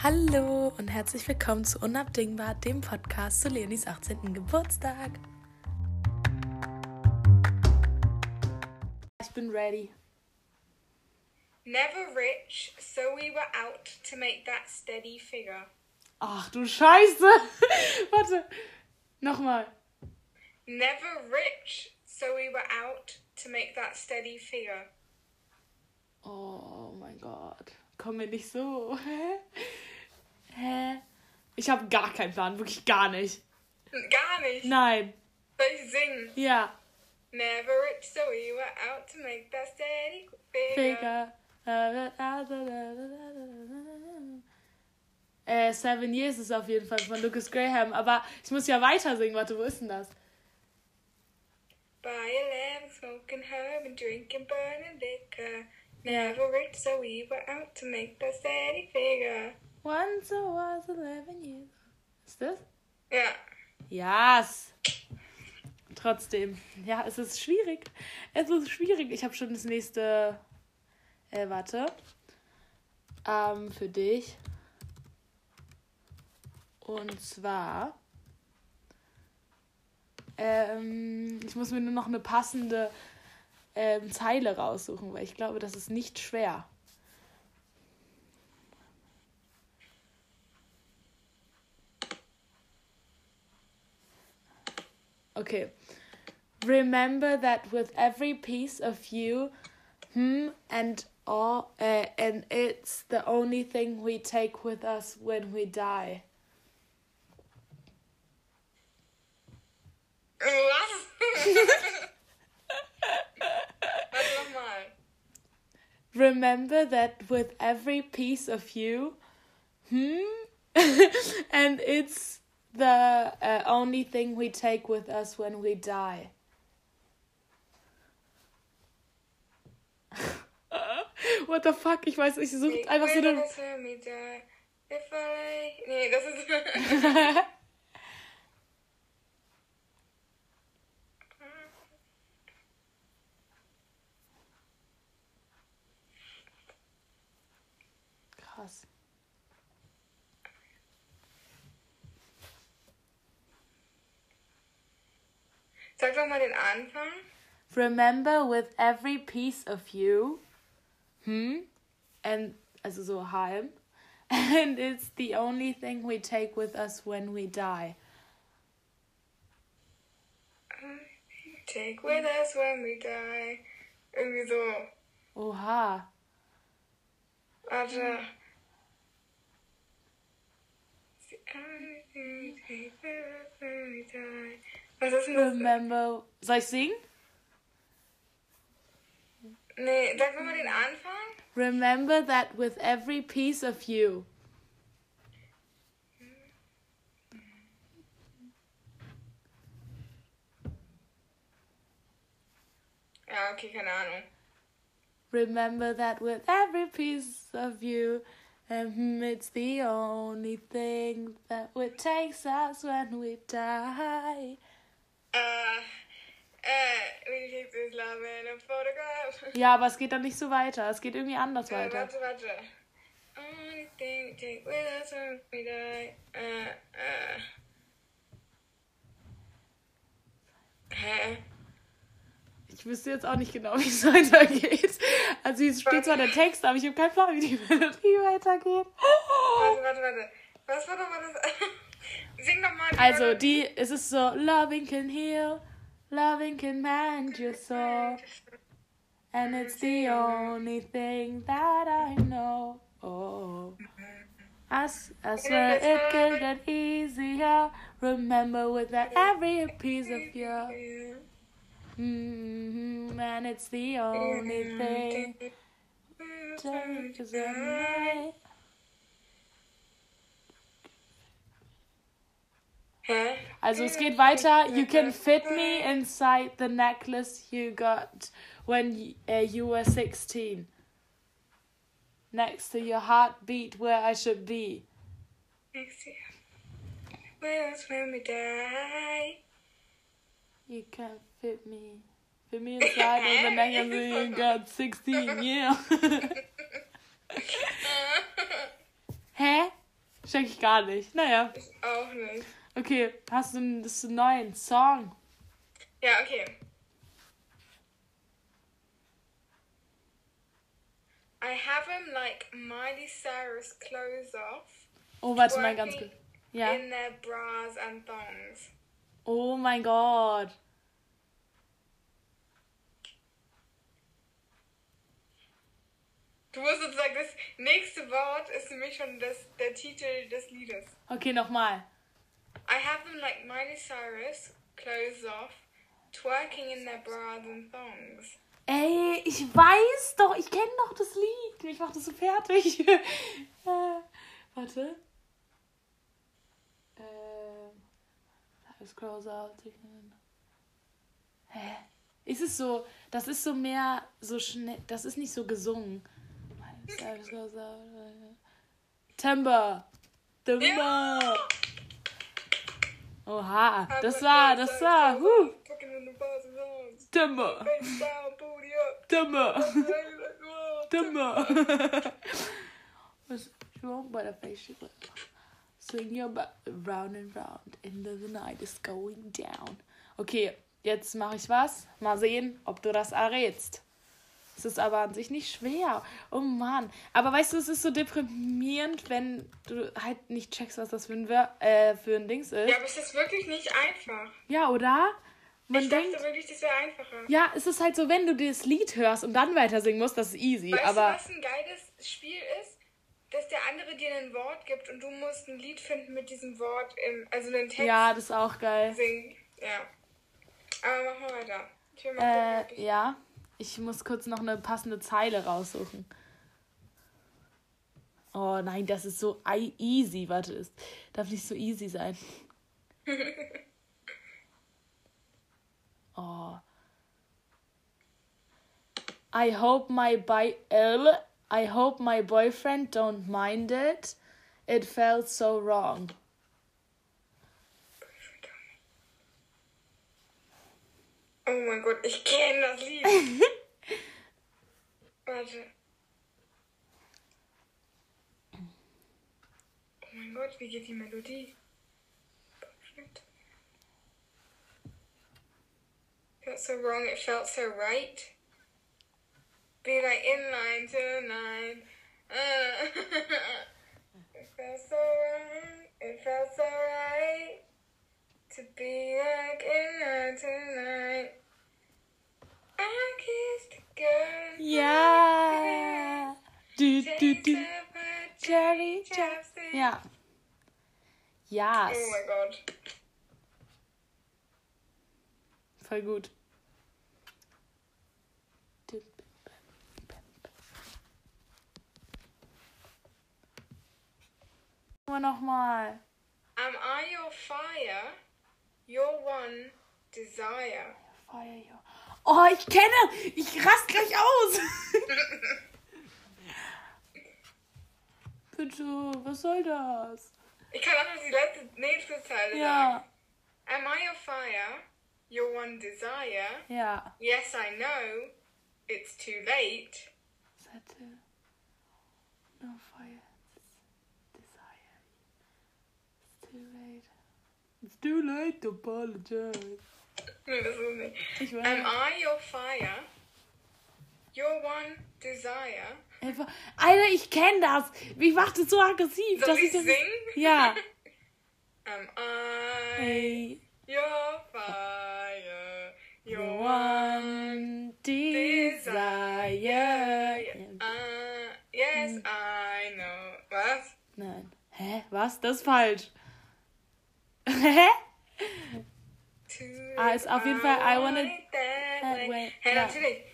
Hallo und herzlich willkommen zu Unabdingbar, dem Podcast zu Leonis 18. Geburtstag. Ich bin ready. Never rich, so we were out to make that steady figure. Ach du Scheiße. Warte. Nochmal. Never rich, so we were out to make that steady figure. Oh mein Gott. Komm mir nicht so. Hä? Hä? Ich habe gar keinen Plan, wirklich gar nicht. Gar nicht. Nein. Soll ich singen? Ja. Never rich, so we were out to make that steady figure. Äh, Seven Years ist auf jeden Fall von Lucas Graham. Aber ich muss ja weiter singen. Warte, wo ist denn das? By eleven, smoking herb and drinking burning liquor. Never rich, so we were out to make that steady figure. Once I was 11 years. Ist das? Ja. Yes. Trotzdem. Ja, es ist schwierig. Es ist schwierig. Ich habe schon das nächste. Äh, warte. Ähm, für dich. Und zwar. Ähm, ich muss mir nur noch eine passende ähm, Zeile raussuchen, weil ich glaube, das ist nicht schwer. Okay. Remember that with every piece of you, hmm, and all, uh, and it's the only thing we take with us when we die. Was? Warte nochmal. Remember that with every piece of you, hmm, and it's the uh, only thing we take with us when we die. What the fuck? Ich weiß, ich suche Take einfach so eine. us when we die. If I... Nee, das ist... Krass. Sag doch mal den Anfang. Remember with every piece of you, hmm, and also so halb, and it's the only thing we take with us when we die. Take with us when we die. Irgendwie so. Oha. Warte. It's the only thing we take with us when we die. Was ist denn das? Remember. Soll ich singen? Nee, sag mal den Anfang. Remember that with every piece of you. Ja, okay, keine Ahnung. Remember that with every piece of you. And it's the only thing that would takes us when we die. Photograph. Ja, aber es geht dann nicht so weiter. Es geht irgendwie anders Äh, weiter. warte, warte. Only thing we take with us when we die. Äh, äh. Hä? Ich wüsste jetzt auch nicht genau, wie es weitergeht. Also hier steht zwar der Text, aber ich habe keinen Plan, wie die Melodie weitergeht. Warte, warte, warte. Was war doch mal das? Sing doch mal. die Also die, es ist so, loving can heal, loving can mend your soul. And it's the only thing that I know. Oh. I, I swear it could get easier. Remember with that every piece of you. Mm-hmm, and it's the only thing. Take us at night. Hä? Also es geht weiter. You can fit me inside the necklace you got when uh, you were 16. Next to your heartbeat where I should be. Next year. With us when we die. You can fit me. Fit me inside of the necklace you got 16 yeah. Hä? Check ich gar nicht. Naja. Ich auch nicht. Okay, hast du ist einen neuen Song? Ja, okay. I have him like Miley Cyrus clothes off. Oh, warte mal ganz kurz. Ja. In their bras and thongs. Oh mein Gott. Du musst sozusagen das nächste Wort ist für mich schon das, der Titel des Liedes. Okay, nochmal. I have them like Miley Cyrus, clothes off, twerking in their bras and thongs. Ey, ich weiß doch, ich kenne doch das Lied. Ich mach das so fertig. äh, warte. Eyes close out. Hä? Ist es so, das ist so mehr so schnell, das ist nicht so gesungen. Timber. Timber. Ja! Oha, das war, das war, huh. Timber. Timber. Timber. Was wrong by the face? Swing your butt round and round into the night is going down. Okay, jetzt mache ich was. Mal sehen, ob du das errätst. Es ist aber an sich nicht schwer. Oh Mann. Aber weißt du, es ist so deprimierend, wenn du halt nicht checkst, was das für ein, Wör- äh, für ein Dings ist. Ja, aber es ist wirklich nicht einfach. Ja, oder? Man ich denkt. dachte wirklich, das wäre einfacher. Ja, es ist halt so, wenn du das Lied hörst und dann weiter singen musst, das ist easy. Weißt aber du, was ein geiles Spiel ist? Dass der andere dir ein Wort gibt und du musst ein Lied finden mit diesem Wort, im, also einen Text ja, das ist auch geil. singen. Ja. Aber mach mal weiter. Ich will mal Äh, gucken, ich... ja. Ich muss kurz noch eine passende Zeile raussuchen. Oh nein, das ist so easy. Warte, es darf nicht so easy sein. Oh. I hope my bi- uh, I hope my boyfriend don't mind it. It felt so wrong. Oh mein Gott, ich kenne das Lied. Warte. Oh mein Gott, wie geht die Melodie? Felt so wrong, it felt so right. Be like in line tonight. Uh, it felt so right, it felt so right. To be like in line tonight. I kissed a girl. Ja. Du, du, du. Jerry, Jerry. Ja. Ja. Oh mein Gott. Voll gut. Nur nochmal. Am I your fire? Your one desire. Fire you. Oh, ich kenne! Ich rast gleich aus! Bitte, was soll das? Ich kann auch noch die letzte, nächste Zeile sagen. Ja, Am I your fire? Your one desire? ja. Yes, I know. It's too late. Seite. No fire. Desire. It's too late. It's too late to apologize. Nee, das ist nicht. Ich Am weiß. I your fire? Your one desire? Einfach- Alter, ich kenne das. Ich mach das so aggressiv. Soll dass ich das- singen? Ja. Am I Hey, your fire? Your your one one desire? desire. Uh, yes, I know. Was? Nein. Hä? Was? Das ist falsch. Ist auf jeden Fall, I wanna- that, way. way. Hey, Ja. natürlich.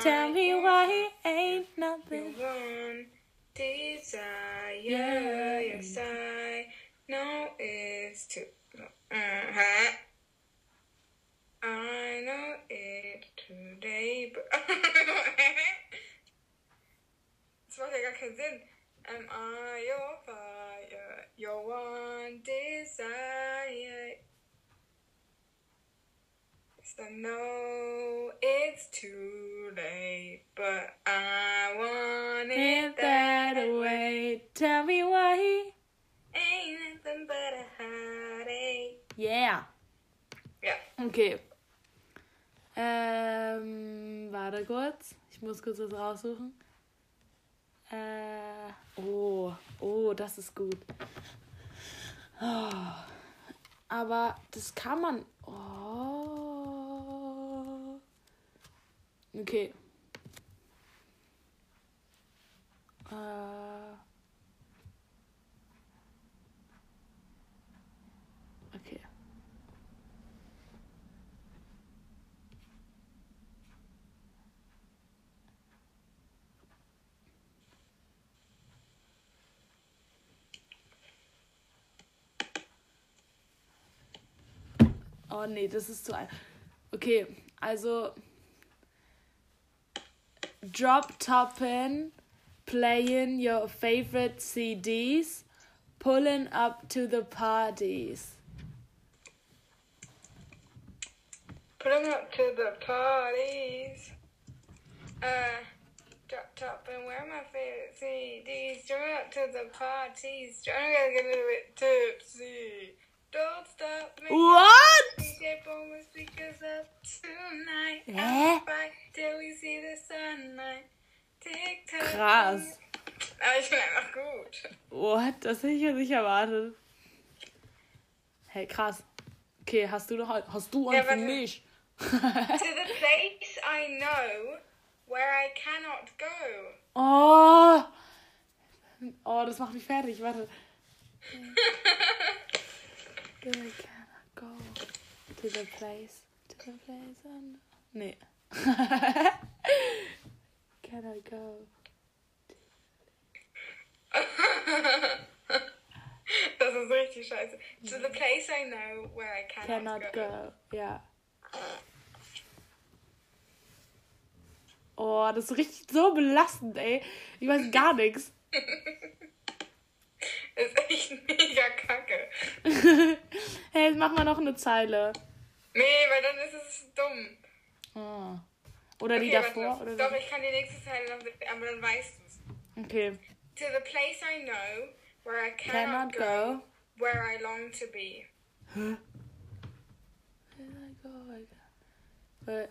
Tell me why he ain't nothing. desire, yes, I know it's to. Uh-huh. I know it today, but. das macht ja gar keinen Sinn. Am I your fire, your one desire? So no, it's too late, but I want it, it that way. Tell me why. Ain't nothing but a heartache. Yeah. Okay. Ähm, warte kurz. Ich muss kurz was raussuchen. Äh, oh, oh, das ist gut. Oh, aber das kann man. Oh. Okay. Äh. Oh nee, das ist zu einfach. Okay, also drop topping, playing your favorite CDs, pulling up to the parties. Putting up to the parties. Uh, drop top and wear my favorite CDs. Join up to the parties. Trying to get a little bit tipsy. Don't stop me. What? Tonight. Hä? Krass. Aber ich bin einfach gut. What? Das hätte ich ja nicht erwartet. Hey, krass. Okay, hast du noch hast du einen Ja, für mich? To the place I know where I cannot go. oh. Oh, das macht mich fertig. Warte. I to the place. To the place. And... Nee. cannot go. Das ist richtig scheiße. To the place I know where I cannot, Cannot go. go. Ja. Oh, das ist richtig so belastend, ey. Ich weiß gar nichts. Ist echt mega kacke. hey, jetzt machen wir noch eine Zeile. Nee, weil dann ist es dumm. Ah. Oder die Okay, davor? warte. Oder Doch, so. ich kann die nächste Zeile noch, aber dann weißt du es. Okay. To the place I know where I Cannot cannot, go, go. where I long to be. Where,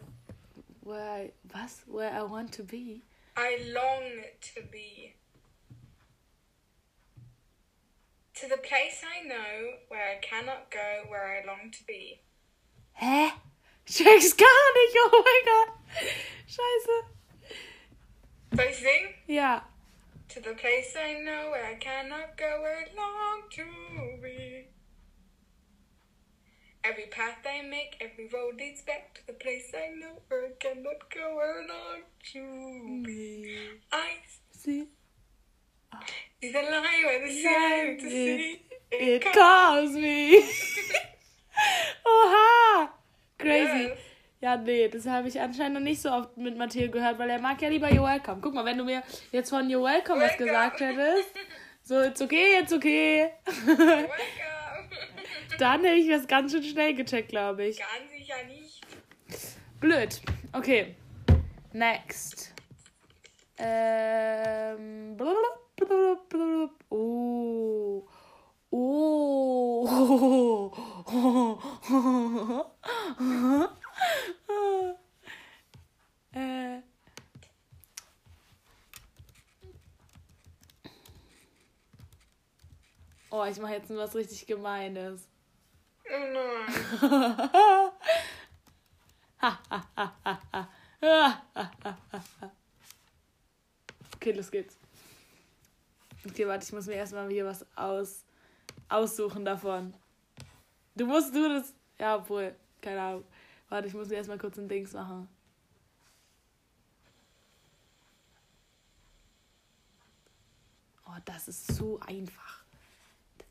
where I, was? Where I want to be? I long to be. To the place I know where I cannot go, where I long to be. Hä? Ich check's gar nicht. Oh mein Gott. Scheiße. Soll ich singen? Ja. To the place I know where I cannot go, where I long to be. Every path I make, every road leads back to the place I know where I cannot go, where I long to hmm. be. I See? see the line where the sea to see. It calls me. Oha. Crazy. Yes. Ja, nee, das habe ich anscheinend noch nicht so oft mit Matteo gehört, weil er mag ja lieber You're Welcome. Guck mal, wenn du mir jetzt von You're Welcome was Welcome. gesagt hättest, so, it's okay, it's okay, Welcome. dann hätte ich das ganz schön schnell gecheckt, glaube ich. Ganz sicher nicht. Blöd. Okay. Next. Ähm. blub, blub, blub. Oh. Oh. äh. Oh, ich mache jetzt was richtig Gemeines. Oh nein. okay, los geht's. Okay, warte, ich muss mir erstmal hier was aus, aussuchen davon. Du musst du das. Ja, obwohl, keine Ahnung. Warte, ich muss mir erstmal kurz ein Dings machen. Oh, das ist so einfach.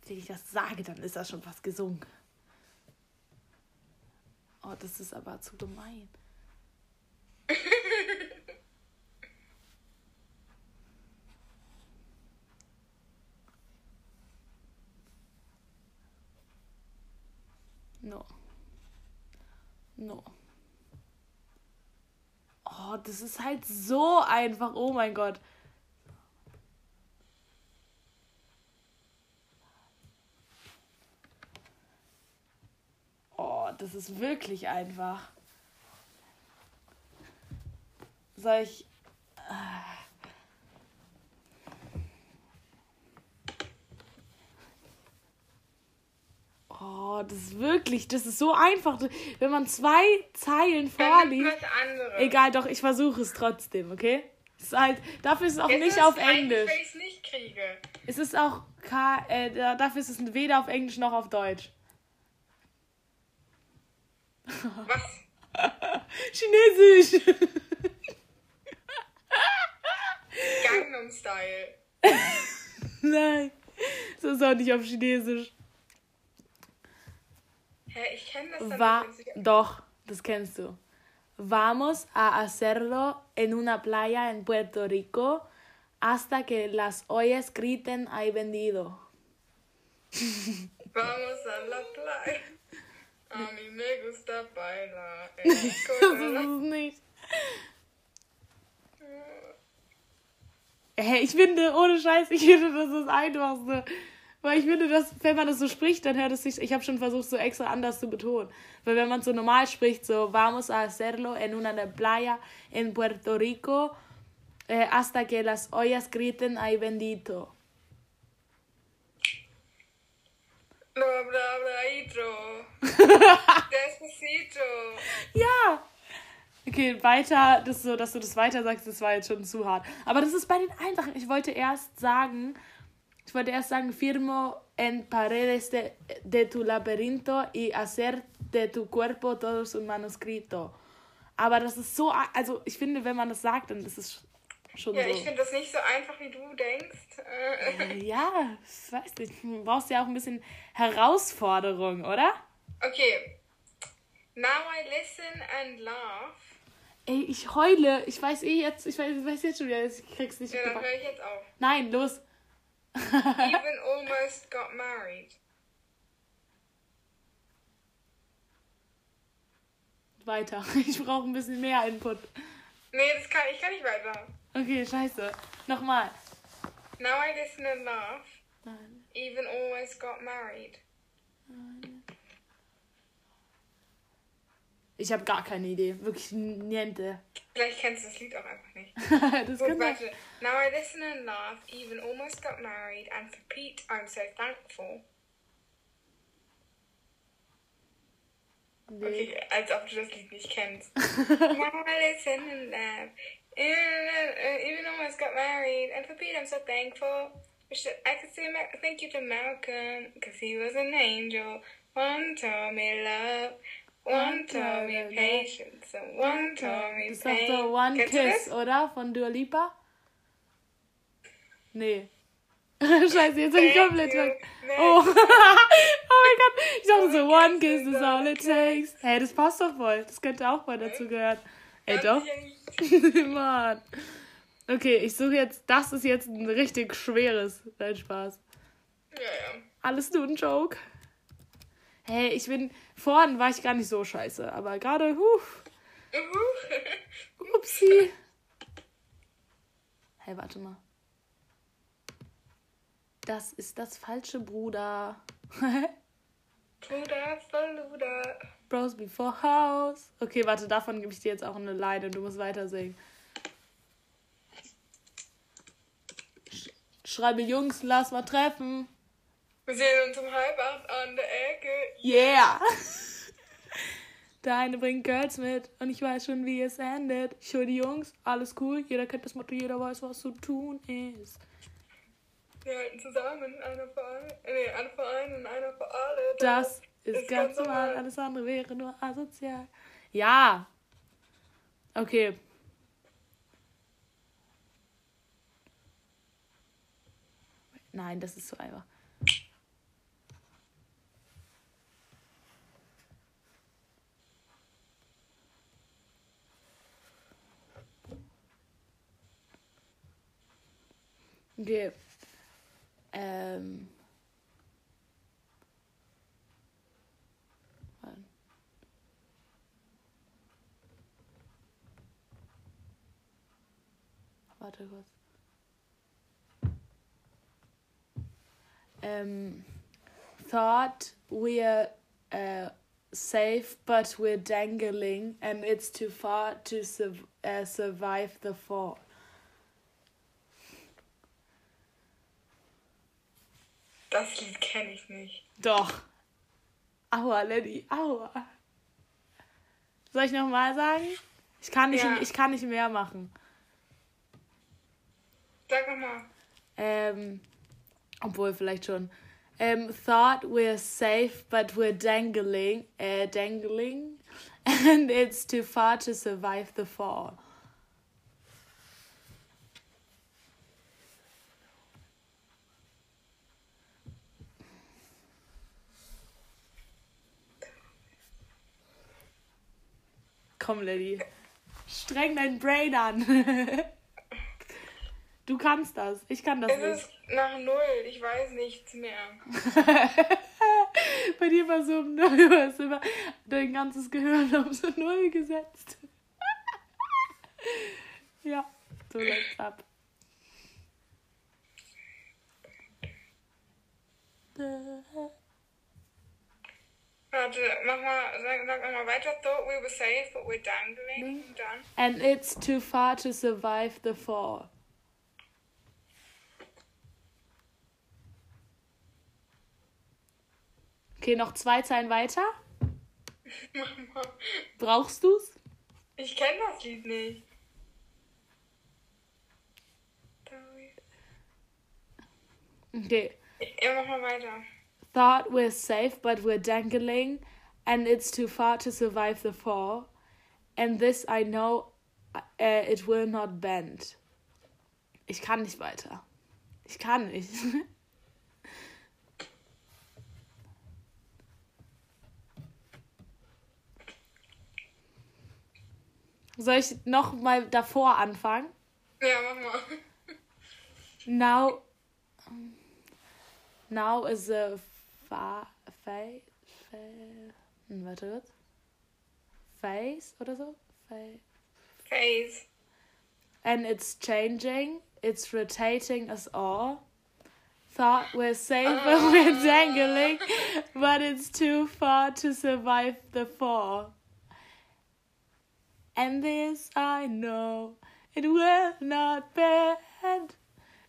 Wenn ich das sage, dann ist das schon fast gesungen. Oh, das ist aber zu gemein. No. No. Oh, das ist halt so einfach. Oh mein Gott. Oh, das ist wirklich einfach. Soll ich. Ah. Oh, das ist wirklich, das ist so einfach. Wenn man zwei Zeilen vorliest. Egal, doch, ich versuche es trotzdem, okay? Es ist halt, dafür ist es auch Jetzt nicht auf Englisch. Wenn ich nicht kriege. Es ist auch, K, äh, dafür ist es weder auf Englisch noch auf Deutsch. Was? Chinesisch. Gangnam Style. Nein, so ist auch nicht auf Chinesisch. Hä, ich kenne das Va nicht. Doch, das kennst du. Vamos a hacerlo en una playa en Puerto Rico hasta que las ollas griten ay vendido. Vamos a la playa. A mí me gusta bailar. das ist nicht. Hey, ich finde, ohne Scheiß, ich finde, das ist das Einfachste. Weil ich finde, dass, wenn man das so spricht, dann hört es sich. Ich habe schon versucht, so extra anders zu betonen. Weil wenn man so normal spricht, so vamos a hacerlo en una playa en Puerto Rico eh, hasta que las ollas griten ay bendito. No, bla, bla, Despacito. Ja. Okay, weiter, das so, dass du das weiter sagst, das war jetzt schon zu hart. Aber das ist bei den einfachen. Ich wollte erst sagen, ich wollte erst sagen, firmo en paredes de, de tu laberinto y hacer de tu cuerpo todos un manuscrito. Aber das ist so, also ich finde, wenn man das sagt, dann ist es schon ja, so. Ja, ich finde das nicht so einfach, wie du denkst. Äh, ja, ich weiß nicht. Du brauchst ja auch ein bisschen Herausforderung, oder? Okay. Now I listen and laugh. Ey, ich heule. Ich weiß eh jetzt, ich weiß, ich weiß jetzt schon wieder, ich krieg's nicht. Ja, dann höre ich jetzt auf. Nein, los. Even almost got married. Weiter. Ich brauche ein bisschen mehr Input. Nee, das kann, ich kann nicht weiter. Okay, scheiße. Nochmal. Now I listen and laugh. Nein. Even almost got married. Nein. Ich habe gar keine Idee. Wirklich niente. Vielleicht kennst du das Lied auch einfach nicht. das Gut, warte. Now I listen and laugh, even almost got married, and for Pete I'm so thankful. Nee. Okay, als ob du das Lied nicht kennst. Now I listen and laugh, even almost got married, and for Pete I'm so thankful. I could say thank you to Malcolm, because he was an angel. One told me love. One told me patience and one told me Das ist doch so One Kiss, oder? Von Dua Lipa? Nee. Scheiße, jetzt bin ich komplett weg. Oh. oh mein Gott. Ich dachte so, One Kiss is all it takes. Hey, das passt doch voll. Das könnte auch mal dazu gehören. Ey, doch. Mann. Okay, ich suche jetzt, das ist jetzt ein richtig schweres. Dein Spaß. Ja, ja. Alles nur ein Joke. Hey, ich bin. Vorhin war ich gar nicht so scheiße, aber gerade. Huh. Upsi. Hey, warte mal. Das ist das falsche Bruder. Bruder, Verluder. Bros before house. Okay, warte, davon gebe ich dir jetzt auch eine und du musst weiter singen. Schreibe Jungs, lass mal treffen. Wir sehen uns um halb acht an der Ecke. Yeah! Der eine bringt Girls mit und ich weiß schon, wie es endet. Ich höre die Jungs, alles cool, jeder kennt das Motto, jeder weiß, was zu tun ist. Wir halten zusammen, einer für alle, nee, einer für einen und einer für alle. Das, das ist, ist, ganz, ganz normal, alles andere wäre nur asozial. Ja! Okay. Nein, das ist so einfach. Okay. Ähm. Warte kurz. Ähm, thought we're uh, safe, but we're dangling, and it's too far to su- uh, survive the fall. Das Lied kenne ich nicht. Doch. Aua, Lenny, aua. Soll ich nochmal sagen? Ich kann, nicht, Ja. ich kann nicht mehr machen. Sag nochmal. Ähm, obwohl, vielleicht schon. Ähm, thought we're safe, but we're dangling, äh, dangling, and it's too far to survive the fall. Komm, Lady. Streng dein Brain an. Du kannst das. Ich kann das Es nicht. ist nach null. Ich weiß nichts mehr. Bei dir war so um Null, du hast immer dein ganzes Gehirn auf so Null gesetzt. ja, so läuft's ab. Warte, mach mal, sag, sag nochmal weiter. Thought we were safe, but we're dangling. Und dann. And it's too far to survive the fall. Okay, noch zwei Zeilen weiter. Mach mal. Brauchst du's? Ich kenne das Lied nicht. Okay. Ja, mach mal weiter. Thought we're safe, but we're dangling, and it's too far to survive the fall. And this I know uh, it will not bend. Ich kann nicht weiter. Ich kann nicht. Soll ich noch mal davor anfangen? Ja, mach mal. Now, now is a fa, fa, fa, hm, warte kurz. Face oder so? Fa, Face. and it's changing. It's rotating us all. Thought we're safe, but oh. we're dangling, but it's too far to survive the fall. And this I know, it will not bend.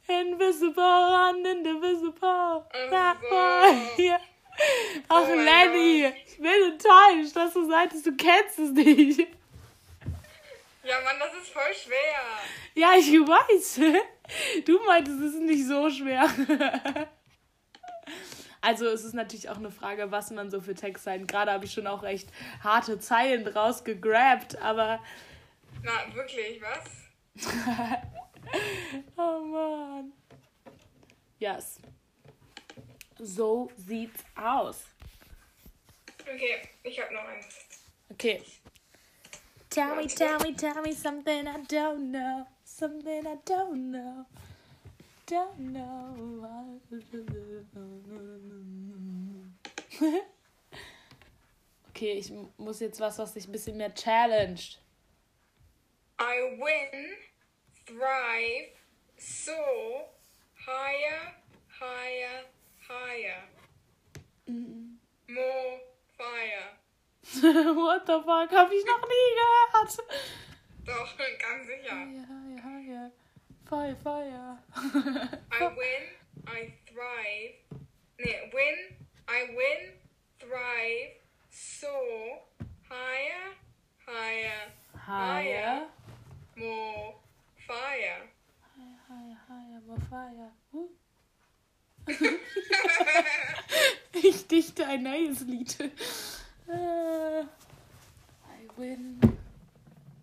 Invisible and indivisible. So. boy. Ja. Ach, Oh Lenny, ich bin enttäuscht, dass du sagtest, du kennst es nicht. Ja, Mann, das ist voll schwer. Ja, ich weiß. Du meintest, es ist nicht so schwer. Also es ist natürlich auch eine Frage, was man so für Textzeilen. Gerade habe ich schon auch recht harte Zeilen draus gegrabt, aber Na, wirklich, was? oh Mann. Yes. So sieht's aus. Okay, ich hab noch eins. Okay. Tell me, tell me, tell me something I don't know. Something I don't know. Don't know. Okay, ich muss jetzt was, was dich ein bisschen mehr challenged. I win, thrive, soar, higher, higher, higher. More fire. What the fuck? Hab ich noch nie gehört. Doch, ganz sicher. Ja, ja, ja. Fire, fire. I win, I thrive. Nee, win, I win, thrive, soar, higher, higher, Higher. more fire. Higher, higher, more fire. Uh. ich dichte ein neues Lied. Äh, I win.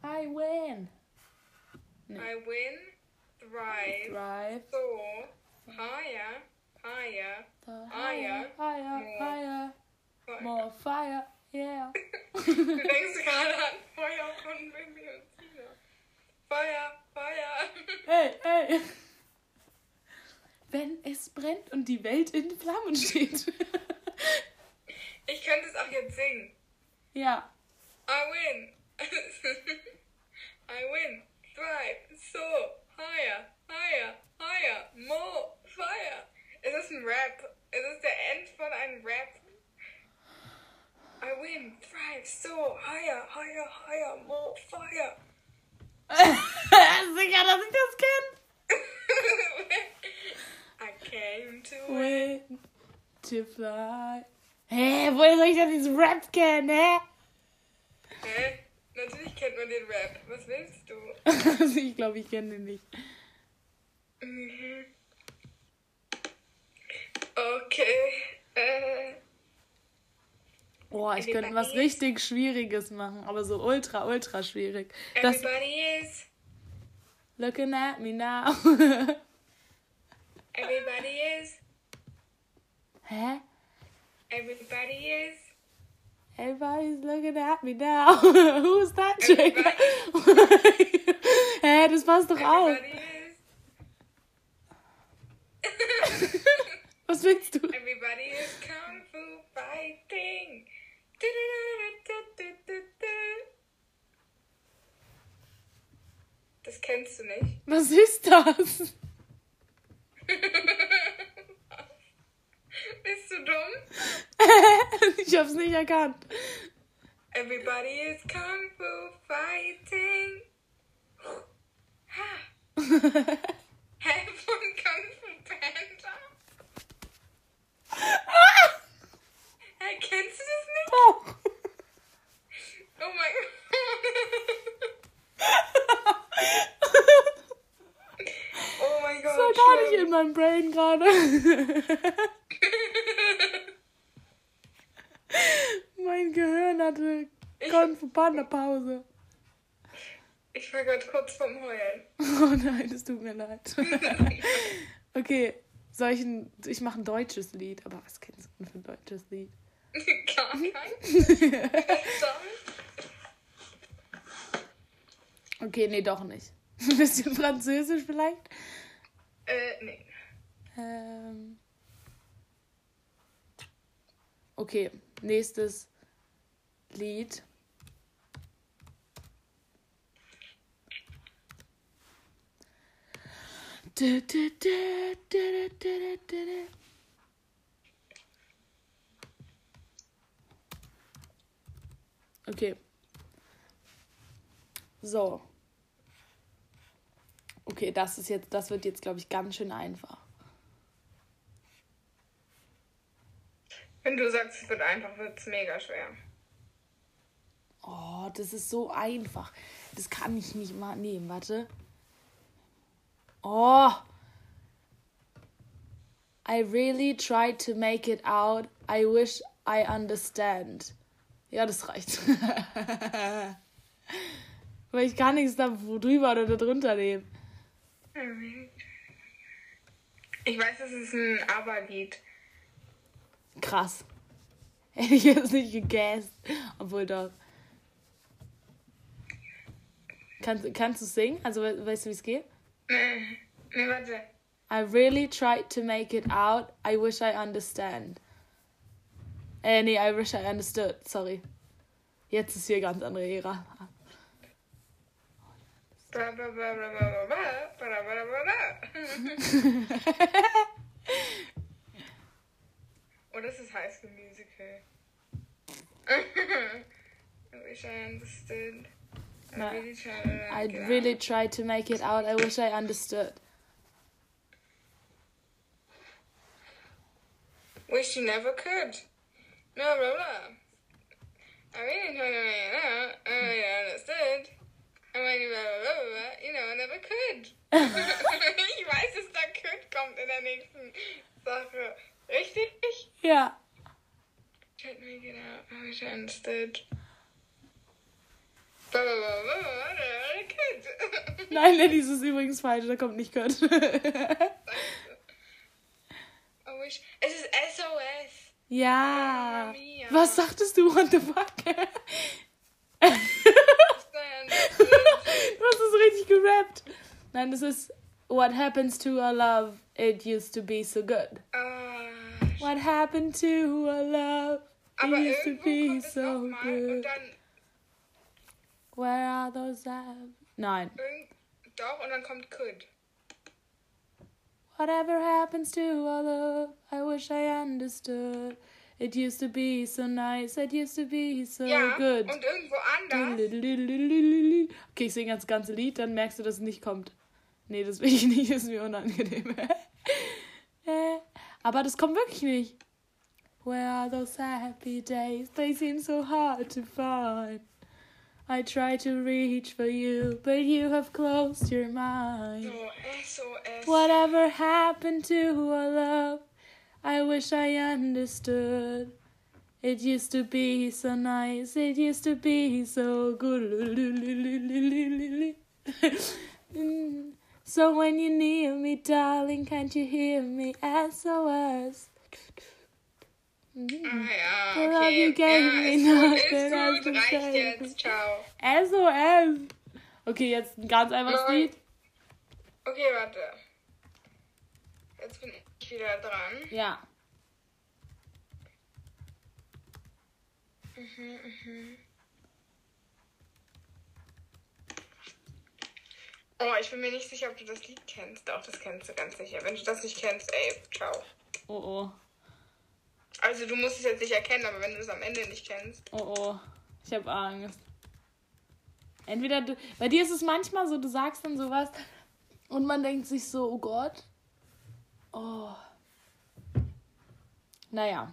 I win. I win, thrive, Drive. soar, higher, higher, The Higher, higher, higher, fire. more fire. Yeah. Du denkst gerade an Feuer von Baby und Tina. Feuer, Feuer. Hey, hey. Wenn es brennt und die Welt in Flammen steht. Ich könnte es auch jetzt singen. ja. I win. I win. Thrive. So. Higher. Higher. Higher. More. Fire. Es ist ein Rap. Es ist der End von einem Rap. I win. higher, higher, higher, more fire. Sicher, dass ich das kenne. I came to Way to fly. Hä, woher soll ich denn diesen Rap kennen, hä? Hä? Natürlich kennt man den Rap. Was willst du? Also ich glaube, ich kenne den nicht. Mhm. Okay. Äh, Oh, ich könnte was richtig Schwieriges machen, aber so ultra, ultra schwierig. Das, everybody is. looking at me now. Everybody is. Hä? Everybody is. Everybody's looking at me now. Who's that chick? Hä, das passt doch is. Was willst du? Everybody is kung fu fighting. Das kennst du nicht. Was ist das? Bist du dumm? Ich hab's nicht erkannt. Everybody is kung fu fighting. Ha. Hä, von Kung Fu Panda? Hä, kennst du das nicht? Oh. Oh mein Gott. Oh mein Gott. Das war gar nicht schlimm. in meinem Brain gerade. mein Gehirn hatte Panda Pause. Ich war gerade kurz vorm Heulen. Oh nein, es tut mir leid. Okay, soll ich ein, ich mache ein deutsches Lied, aber was kennst du denn für ein deutsches Lied? Gar kein. Sorry. Okay, nee, doch nicht. Ein bisschen Französisch vielleicht? Äh, nee. Ähm. Okay, nächstes Lied. Du, du, du, du, du, du, du, du. Okay. So. Okay, das ist jetzt, das wird jetzt, glaube ich, ganz schön einfach. Wenn du sagst, es wird einfach, wird es mega schwer. Oh, das ist so einfach. Das kann ich nicht mal nehmen. Warte. Oh. I really tried to make it out. I wish I understand. Ja, das reicht. Weil ich kann nichts da drüber oder drunter nehmen. Ich weiß, es ist ein Aber-Lied. Krass. Hätte ich jetzt nicht gegäst. Obwohl doch. Kannst, kannst du singen? Also we weißt du, wie es geht? Nee, nee, warte. I really tried to make it out. I wish I understand. Äh, nee, I wish I understood, sorry. Jetzt ist hier ganz andere Ära. Oder ist High School Musical? I wish I understood. I really try to I'd really try to make it out. I wish I understood. Wish you never could. Blah, blah, blah. I really to make it out. I really understood. I mean, blah, blah, blah, blah. You know, I never could. ich weiß, dass da could kommt in der nächsten Sache. Richtig? Ja. To make it out. I wish I understood. Blah, blah, blah. Nein, Lenny, das ist übrigens falsch. Da kommt nicht Gott. I wish. Es ist SOS. Ja. Mia. Was sagtest du? What the fuck? I understood. Du hast es richtig gerappt. Nein, das ist What happens to our love? It used to be so good. Ah, What happened to our love? It used to be so nochmal und good. dann Where are those love? Nein. irgend, doch und dann kommt could. Whatever happens to our love, I wish I understood. It used to be so nice, it used to be so ja, good. und irgendwo anders. Okay, ich singe das ganze Lied, dann merkst du, dass es nicht kommt. Nee, das will ich nicht, ist mir unangenehm. Aber das kommt wirklich nicht. Where are those happy days? They seem so hard to find. I try to reach for you, but you have closed your mind. Whatever happened to our love? I wish I understood. It used to be so nice, it used to be so good. so when you near me, darling, can't you hear me? SOS. Ah ja, The love okay. you ja, ist gut, ist gut, reicht jetzt. Ciao. SOS. Okay, jetzt ein ganz einfaches Nein. Lied. Okay, warte. Jetzt bin ich wieder dran. Ja. Mhm, mhm. Oh, ich bin mir nicht sicher, ob du das Lied kennst. Doch, das kennst du ganz sicher. Wenn du das nicht kennst, ey, ciao. Oh oh. Also du musst es jetzt nicht erkennen, aber wenn du es am Ende nicht kennst. Oh oh. Ich habe Angst. Entweder du. Bei dir ist es manchmal so, du sagst dann sowas und man denkt sich so, oh Gott. Oh. Naja.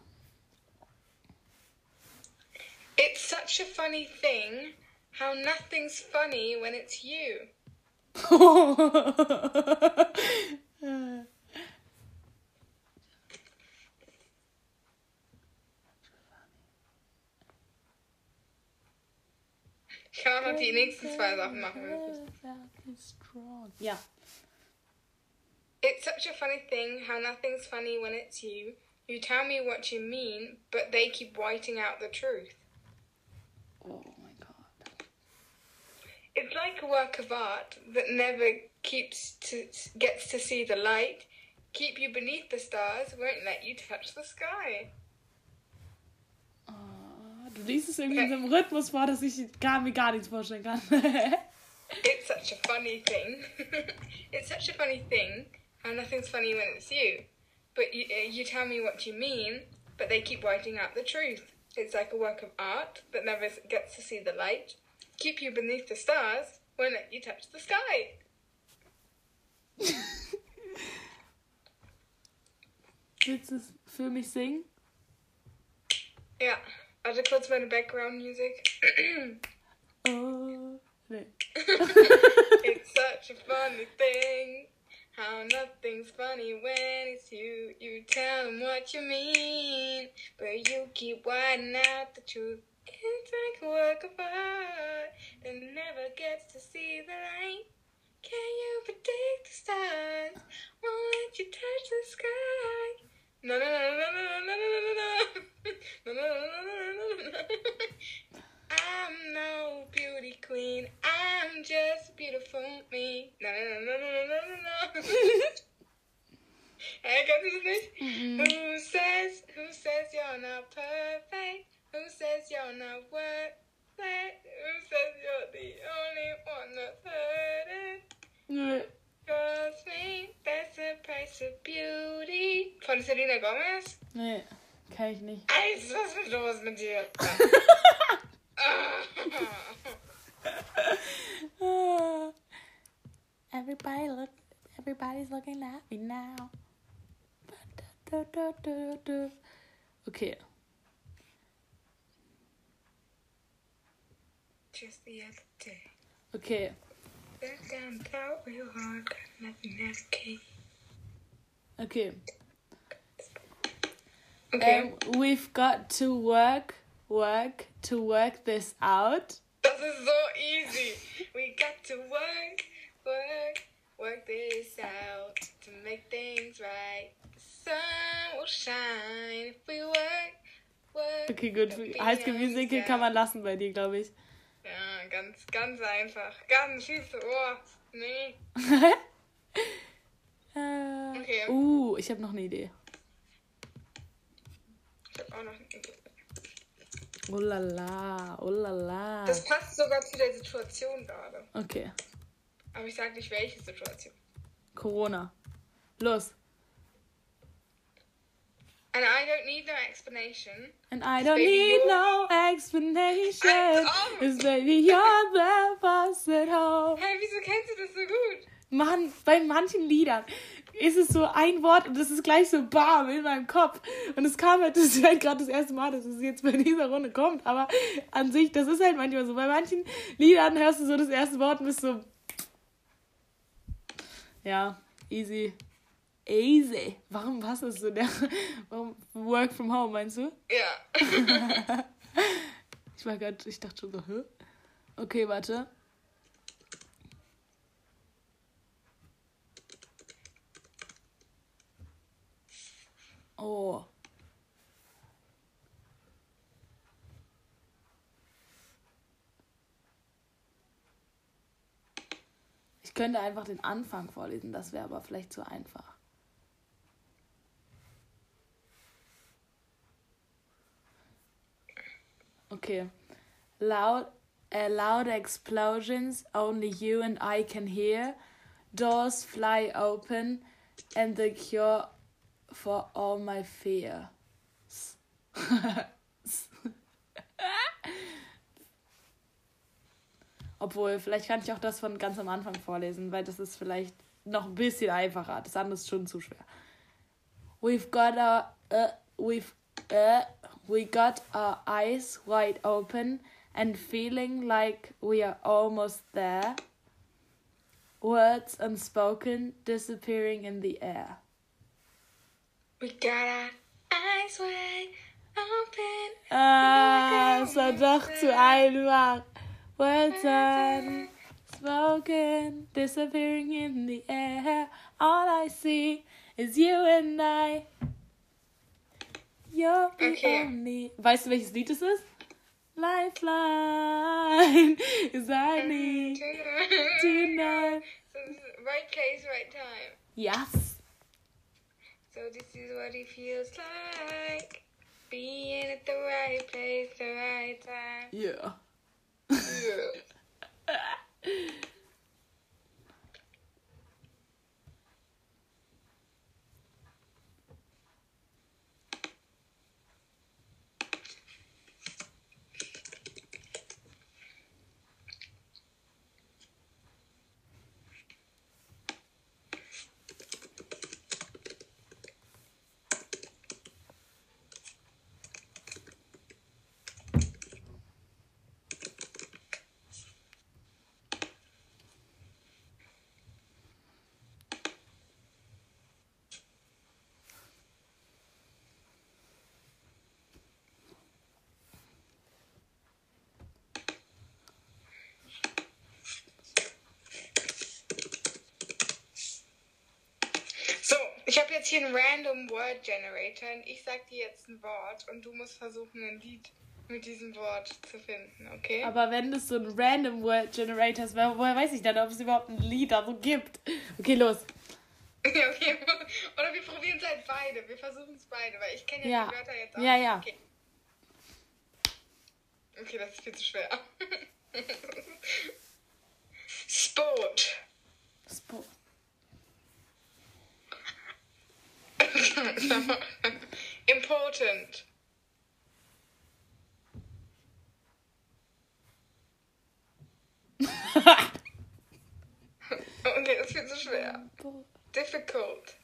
It's such a funny thing how nothing's funny when it's you. noch die nächsten zwei Sachen machen. Ja. It's such a funny thing how nothing's funny when it's you. You tell me what you mean, but they keep whiting out the truth. Oh mein Gott. It's like a work of art that never keeps to gets to see the light. Keep you beneath the stars, won't let you touch the sky. Du liest es irgendwie in so einem Rhythmus vor, dass ich gar, mir gar nichts vorstellen kann. It's such a funny thing. it's such a funny thing how nothing's funny when it's you. But you, uh, you tell me what you mean, but they keep whiting out the truth. It's like a work of art that never gets to see the light. Keep you beneath the stars, won't let you touch the sky. Willst du es für mich singen? Ja, warte kurz meine Background Music. Oh. Nee. it's such a funny thing. How nothing's funny when it's you. You tell them what you mean, but you keep whiting out the truth. It's like a work of art that never gets to see the light. Can you predict the stars? Won't let you touch the sky. No, no, no, no, no, no, no, no, no, no. No, no, no, no, no, no. I'm no beauty queen. I'm just beautiful me. No, no, no, no, no, no, no, no. Hey, kannst du das nicht? Who says, who says you're not perfect? Who says you're not worth it? Who says you're the only one that's hurting? Nö. That's the price of beauty. Von Selena Gomez? Nee, kann ich nicht. Alter, was ist los mit dir? Everybody look, everybody's looking at me now. Okay. Just the other day. Okay. Okay. Okay. Um, we've got to work, work to work this out. Das ist so easy. We got to work, work, work this out to make things right. The sun will shine if we work, work. Okay, gut. High School beyond Musical kann man lassen bei dir, glaube ich. Ja, ganz, ganz einfach. Ganz süße Ohr. Nee. Äh, Okay. Uh, ich habe noch eine Idee. Ich hab auch noch eine Idee. Oh la la, oh la la. Das passt sogar zu der Situation gerade. Okay. Aber ich sag nicht, welche Situation. Corona. Los. And I don't need no explanation. And I don't need you're- no explanation. Oh. Cause baby, you're the boss at home. Hey, wieso kennst du das so gut? Mann, bei manchen Liedern ist es so ein Wort und das ist gleich so bam in meinem Kopf. Und es kam halt, das ist halt gerade das erste Mal, dass es jetzt bei dieser Runde kommt. Aber an sich, das ist halt manchmal so. Bei manchen Liedern hörst du so das erste Wort und bist so. Ja, easy. Easy. Warum was ist so der. Warum Work from home, meinst du? Ja. Ich war grad, ich dachte schon so, hä? Okay, warte. Oh. Ich könnte einfach den Anfang vorlesen, das wäre aber vielleicht zu einfach. Okay. Loud, uh, loud explosions, only you and I can hear. Doors fly open, and the cure for all my fears. Obwohl, vielleicht kann ich auch das von ganz am Anfang vorlesen, weil das ist vielleicht noch ein bisschen einfacher. Das andere ist schon zu schwer. We've got our uh, we've uh, we got our eyes wide open and feeling like we are almost there. Words unspoken disappearing in the air. We got our eyes wide open. Ah, war doch zu einfach. Words unspoken disappearing in the air. All I see is you and I. You're the Okay. only. Weißt du, welches Lied es ist? Lifeline is I need tonight. So this is right place, right time. Yes. So this is what it feels like. Being at the right place, the right time. Yeah. Yeah. jetzt hier einen Random Word Generator und ich sag dir jetzt ein Wort und du musst versuchen, ein Lied mit diesem Wort zu finden, okay? Aber wenn das so ein Random Word Generator ist, woher weiß ich dann, ob es überhaupt ein Lied da so gibt? Okay, los. Okay. Oder wir probieren es halt beide. Wir versuchen es beide, weil ich kenne ja, Ja. die Wörter jetzt auch. Ja, ja. Okay. okay, das ist viel zu schwer. Sport. Important. Okay, das ist viel zu schwer. Difficult.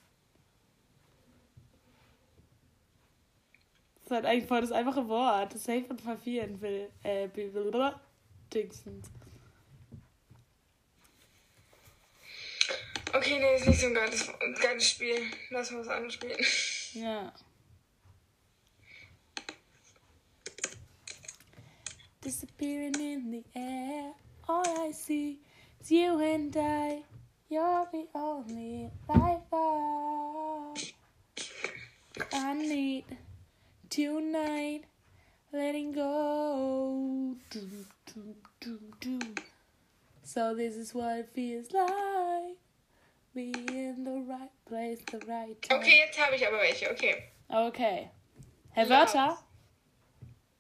Das ist halt eigentlich voll das einfache Wort. Das safe und vervieren will. Äh, blablabla. Okay, nee, ist nicht so ein geiles, geiles Spiel. Lass mal was anderes spielen. Ja. Disappearing in the air. All I see is you and I. You're the only life I, need tonight. Letting go. Do, do, do. So this is what it feels like. Be in the right place, the right time. Okay, jetzt habe ich aber welche. Okay. Okay. Herr Love. Wörter?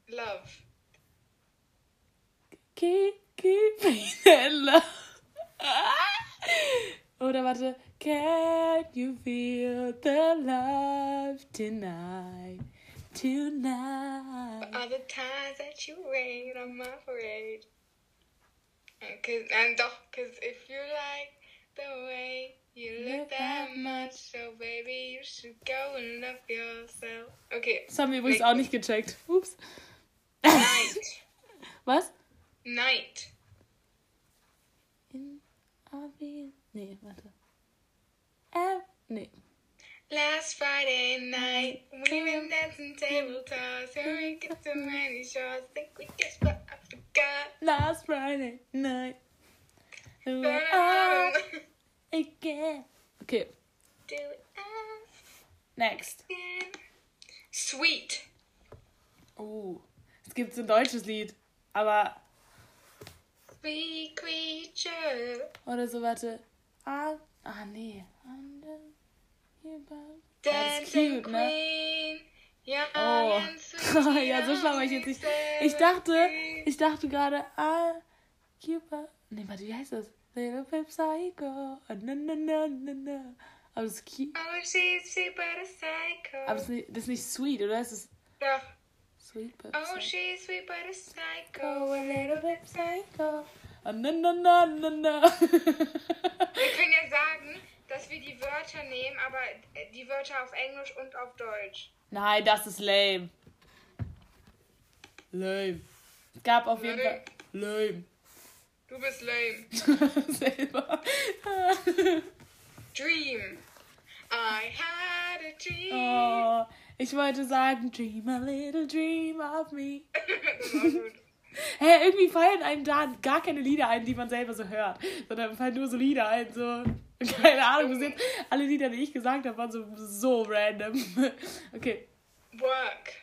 Love. Keep, keep me in love. Oder warte. Can you feel the love tonight? tonight. All the times that you rain on my parade. Uh, cause, and doch, cause if you like the way you look that much, so baby, you should go and love yourself. Okay, Das haben wir übrigens auch nicht gecheckt. Ups. night. Was? night. In. Nee, warte. Äh, nee. Last Friday night, we were dancing table toss, and we get so many shots. Think we just but I forgot. Last Friday night. We were out again. Okay, Do next. again. Sweet. Oh, es gibt so ein deutsches Lied. Aber, Sweet creature. oder so, warte. Ah, ah nee. Under your Dancing cute, ne? Queen. Young Oh. and sweet, ja, so schlau war ich jetzt nicht. Ich dachte, ich dachte gerade, ah, Cuba. Nee, warte, wie heißt das? Little Pip Psycho. Ah, Na, na, na, na, na. Aber das ist cute. Oh, she's sweet but a psycho. Aber das ist nicht, das ist nicht sweet, oder? Es ist Doch. sweet Pip Oh, she's sweet but a psycho. A little bit psycho. Ah, na, na, na, na, na. Wir können ja sagen, dass wir die Wörter nehmen, aber äh, die Wörter auf Englisch und auf Deutsch. Nein, das ist lame. Lame. Es gab auf jeden Lame. Fall. Lame. Du bist lame. Selber. Dream. I had a dream. oh, ich wollte sagen, dream a little dream of me. das auch gut. Hä, irgendwie fallen einem da gar keine Lieder ein, die man selber so hört. Sondern fallen nur so Lieder ein, so. Keine Ahnung, bis jetzt alle Lieder, die ich gesagt habe, waren so, so random. Okay. Work.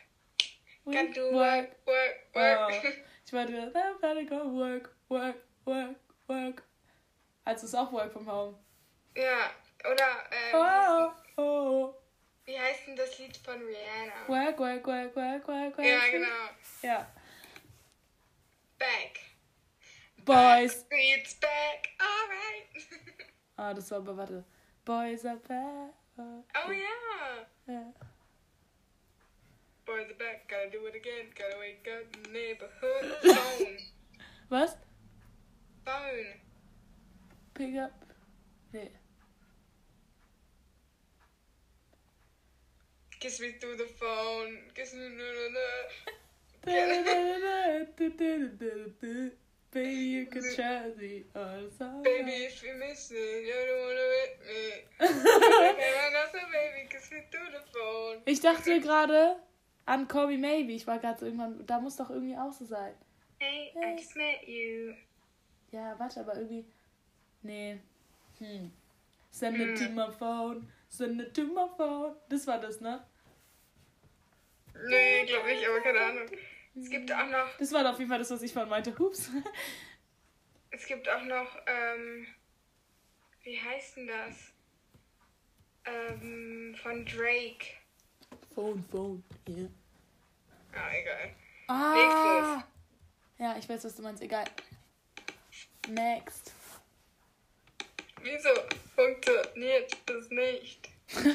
Can do work, work, work. Oh. Ich wollte, I better go work, work, work, work. Also ist auch Work from Home. Ja, oder ähm, Oh, oh. wie heißt denn das Lied von Rihanna? Work, work, work, work, work, work. Ja, genau. Ja. Back. Boys. Streets back. Alright. Ah, das war aber, warte. Boys are back. oh ja. Ja. Boys are back. Gotta do it again. Gotta wake up neighborhood. Phone. Was? Phone. Pick up. Nee. Kiss me through the phone. Kiss me through the... Baby, you can trust me all summer. Baby, if you miss me, you don't wanna with me. So baby, kiss me through the phone. Ich dachte gerade an Call Me Maybe. Ich war gerade so irgendwann, da muss doch irgendwie auch so sein. Hey, I just met you. Ja, warte, aber irgendwie. Nee. Hm. Send it to Hm. my phone. Send it to my phone. Das war das, ne? Nee, glaube ich, aber keine Ahnung. Es gibt auch noch, Das war auf jeden Fall das, was ich von meinte. Hups. es gibt auch noch, ähm, wie heißt denn das? Ähm, von Drake. Phone, phone. Yeah. Ah, egal. Ah. Ja, ich weiß, was du meinst. Egal. Next. Wieso funktioniert es nicht?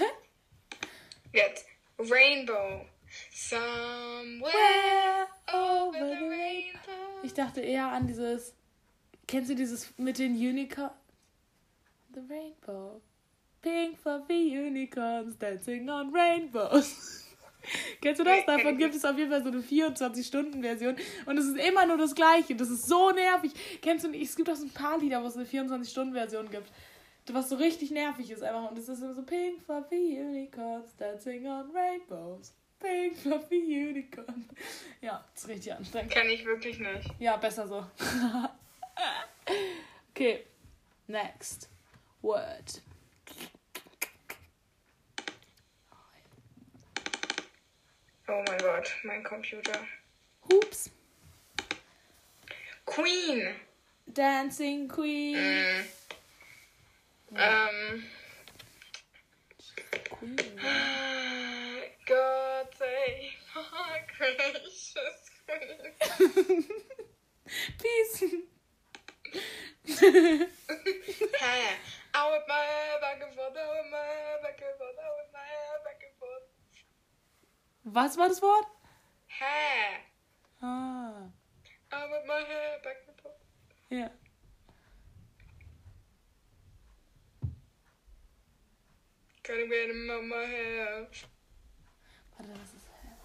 Jetzt. Rainbow. Somewhere Where over the the rain- rainbow. Ich dachte eher an dieses. Kennst du dieses mit den Unicorns? The Rainbow. Pink fluffy unicorns dancing on rainbows. Kennst du das? Kenn Davon gibt es auf jeden Fall so eine 24-Stunden-Version. Und es ist immer nur das Gleiche. Das ist so nervig. Kennst du nicht? Es gibt auch so ein paar Lieder, wo es eine 24-Stunden-Version gibt. Was so richtig nervig ist einfach. Und es ist immer so Pink fluffy unicorns dancing on rainbows. Pink fluffy unicorn. Ja, das ist richtig anstrengend. Kann ich wirklich nicht. Ja, besser so. okay. Next. Word. Oh mein Gott, mein Computer. Hoops. Queen. Dancing Queen. Mm. Ähm. Queen. God save our gracious Queen. Peace. Hä? I whip my hair back and forth, I Was war das Wort? Hair. Ah, I whip my hair back and forth. ja. Gotta get him out my hair. Warte, was ist Hair.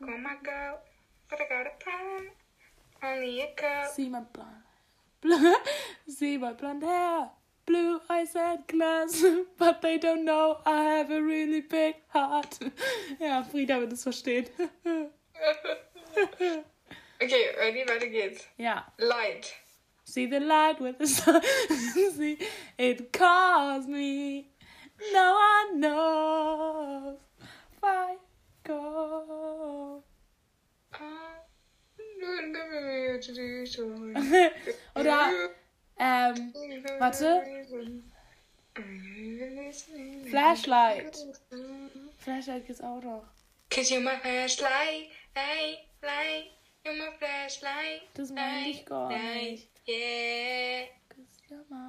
Oh my girl, but I got a plan. Only a girl. See my blonde, see my blonde hair, blue eyes and glass, but they don't know I have a really big heart. Ja, Frieda wird es verstehen. okay, ready? Weiter geht's. Ja. Light. See the light with the sun. See, it calls me. No one knows. Why go? Oder, ähm, warte. Flashlight. Flashlight gibt's auch noch. Cause you're my flashlight, light, light. You're my flashlight. Das meine ich gar nicht. Yeah. Cause you're my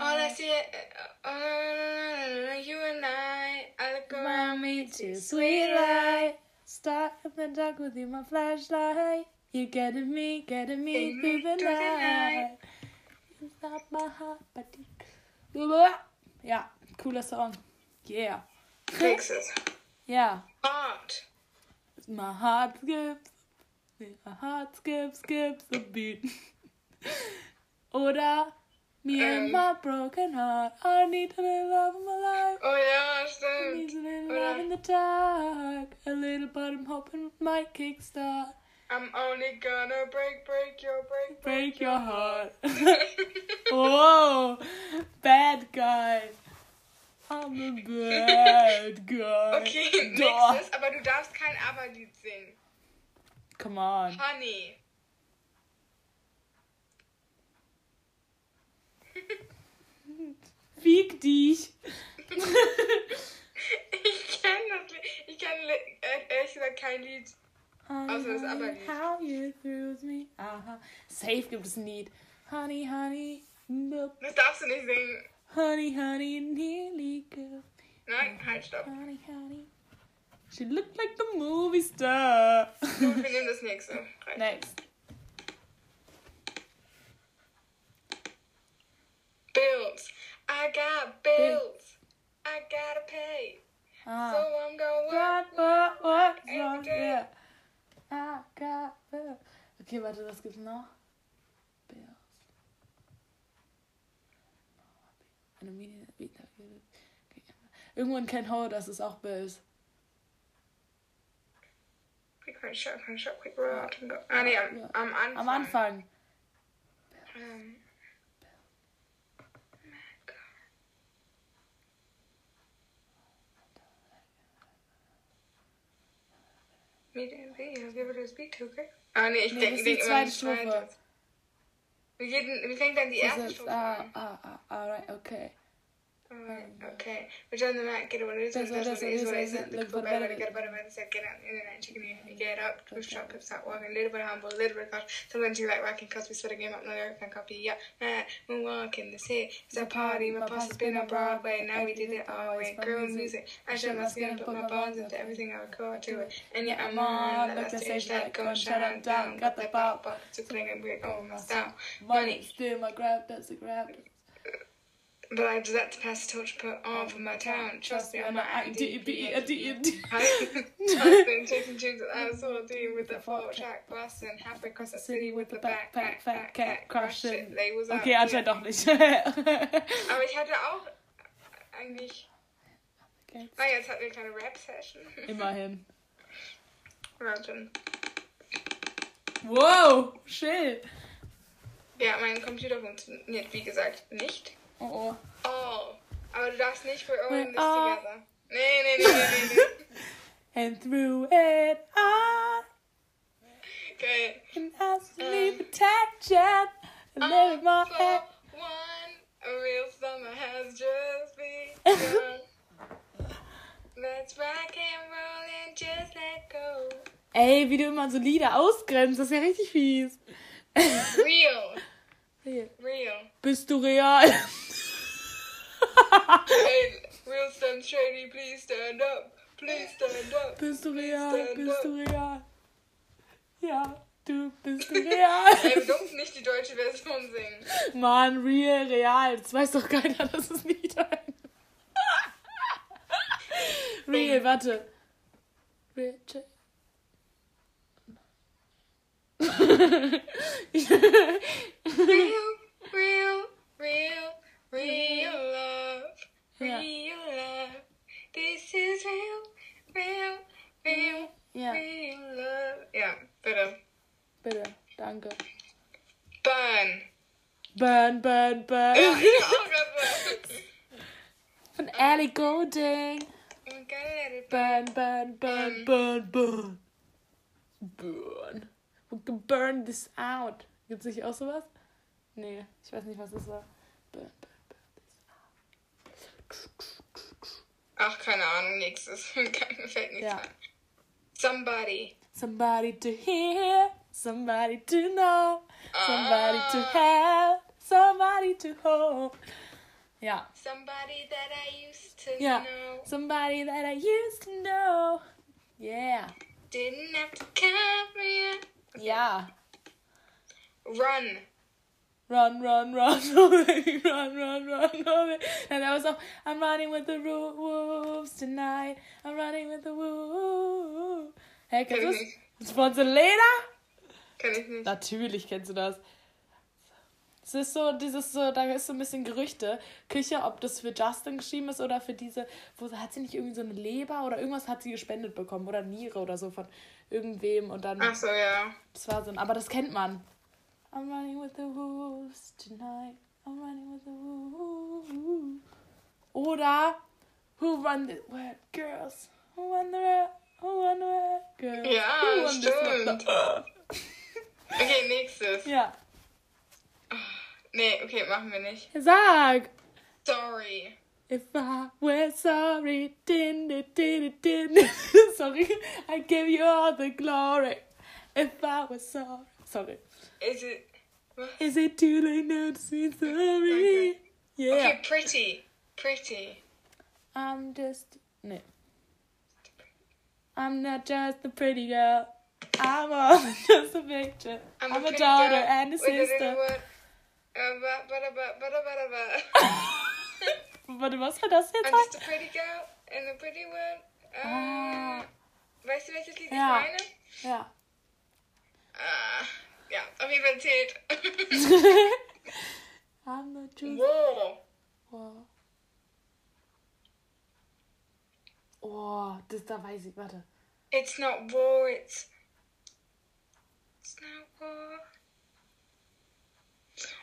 All I see, uh, uh, you and I, I look around me to sweet light. Start in the dark with you, my flashlight. You getting me, getting me through the night. Ja, cooler Song. Yeah. Fixes. Ja. Art. My heart skips. My heart skips, skips a beat. Oder me and Ähm. my broken heart. I need a little love in my life. Oh ja, I need stimmt. a little Oder- love in the dark. A little but I'm hoping might kickstart. I'm only gonna break, break your, break, Break your heart. Whoa. Bad guy. I'm a bad guy. Okay, Doch. nächstes, aber du darfst kein Aber-Lied singen. Come on. Honey. Fick dich. Ich kenne das Lied. Ich kenne äh, ehrlich gesagt kein Lied. Das Aber-Lied. How you thrills me. Aha. Safe gibt es ein Lied. Honey, honey. boop. Das darfst du nicht singen. Honey, honey, nearly good. Nein, halt, stopp. Honey, honey. She looked like the movie star. Wir nehmen das nächste. Reicht. Next. Bills. I got bills. I gotta pay. So Ah. I'm gonna work. what, what? Every So, day. yeah. I got bills. Okay, warte, was gibt's noch? Bills. Eine okay. Irgendwo in Ken Ho, das ist auch Bills. Quick, quick, shot, quick, shot, quick, roll. Ah, nee, am, am Anfang. Am Anfang. Ähm. Medium B, I'll give it a speed to, okay? Ah, nee, ich Nee, denke das ist die denk immer zweite die Stufe. Wie, geht, denn- wie fängt dann die erste Stufe ah, an? ah, ah, alright, okay. Alright, okay. Which on the mat, get what it is, That's what it what is, what it it it is. is, Look for better, get better, better, set, get out, in and out, chicken, in, get up, push, pip, stop walking, little bit humble, little bit cautious. Sometimes you like rocking, cause we sweat a game up, no American copy, yeah. Nah, moonwalk in the city, it's a party, my boss has been on Broadway, now we did it all way. Girl music, I shed my skin, put my bones into everything I record to it. And yeah, I'm on, let the stage light go, shut up, down, got the pop, but it's a thing, and we're going my style. Money, still my grab, that's a grab. But I just had to pass the torch put on for my town. Trust me, I'm not D-B-E, IDP. D-E-D. I've been chasing tunes that I was all doing with the four track blasting halfway across the city with the backpack, fat cat, out. Okay, anscheinend doch nicht. Aber ich hatte auch eigentlich. Okay. Na, jetzt hatten wir eine kleine Rap-Session. Immerhin. Warte. Wow, shit. Ja, mein Computer funktioniert wie gesagt nicht. Oh, oh. Oh, aber du darfst nicht für We're this all- together. Nee, nee, nee, nee, nee. nee. And through it all, Okay. and absolutely protection. A little more For air. one, a real summer has just begun. Let's rock and roll and just let go. Ey, wie du immer so Lieder ausgrenzt, das ist ja richtig fies. Real, Real. Bist du real? Hey, real Slim Shady, please stand up. Please stand up. Bist du real? Stand Bist du real? Ja, du bist real. Ey, wir durften nicht die deutsche Version singen. Mann, real, real. Das weiß doch keiner, dass es nicht ein. real, warte. Real. check. Real, real, real, real love. Real love. This is real, real, real, ja, real love. Ja, bitte. Um, bitte, uh, danke. Burn. Burn, burn, burn. Ja, ich auch gerade. Von Ellie Goulding. Out. Gibt's nicht auch sowas? Nee, ich weiß nicht, was das war. Ach, keine Ahnung, nächstes. Mir fällt nichts Ja. ein. Somebody. Somebody to hear, somebody to know, somebody to Ah. have, somebody to hold. Ja, Somebody that I used to ja. know. Somebody that I used to know. Yeah. Didn't have to carry it. Ja. Run. Run, run, run, run, run, run, run, run. And that was all. I'm running with the wolves tonight. I'm running with the wolves. Hey, kennst du Kenn das? von Selena? Kann ich nicht. Natürlich kennst du das. Es ist so, dieses so, da ist so ein bisschen Gerüchte. Küche, ob das für Justin geschrieben ist oder für diese, wo hat sie nicht irgendwie so eine Leber oder irgendwas hat sie gespendet bekommen oder Niere oder so von irgendwem und dann, Ach so, ja. das war so ein, aber das kennt man. I'm running with the wolves tonight. I'm running with the wolves. Oder Who run the world, girls? Who run the world? Who run the world, girls? Ja, Who run this world? stimmt. Okay, nächstes. Ja. Nee, okay, machen wir nicht. Sag! Sorry. If I were sorry, din, din, din, din, sorry, I give you all the glory. If I was sorry, sorry. Is it. Is it too late now to say sorry? Okay. Yeah. Okay, pretty. Pretty. I'm just no. I'm not just a pretty girl. I'm than just a picture. I'm, a, pretty daughter and a sister. Warte, was war das jetzt? I'm just a pretty girl in a pretty world. Uh, Ah. Weißt du, welches Lied Ja. ich meine? Ja. Ah, ja, auf jeden Fall zählt. I'm not just. wow. Wow. Oh, das da weiß ich. Warte. It's not war, it's. It's not war.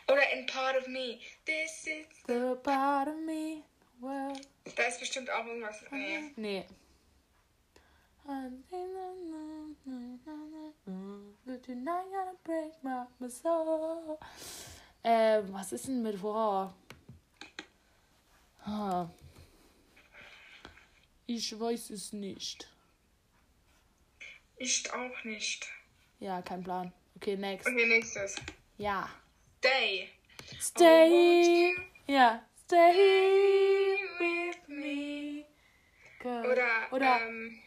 Oder in part of me. This is. The part of me. Well. Da ist bestimmt auch irgendwas. Nee. Nee. Ähm, was ist denn mit War? Ich weiß es nicht. Ich auch nicht. Ja, kein Plan. Okay, next. Okay, nächstes. Ja. Day. Stay. Ja. Stay with me. Girl. Oder, Oder ähm,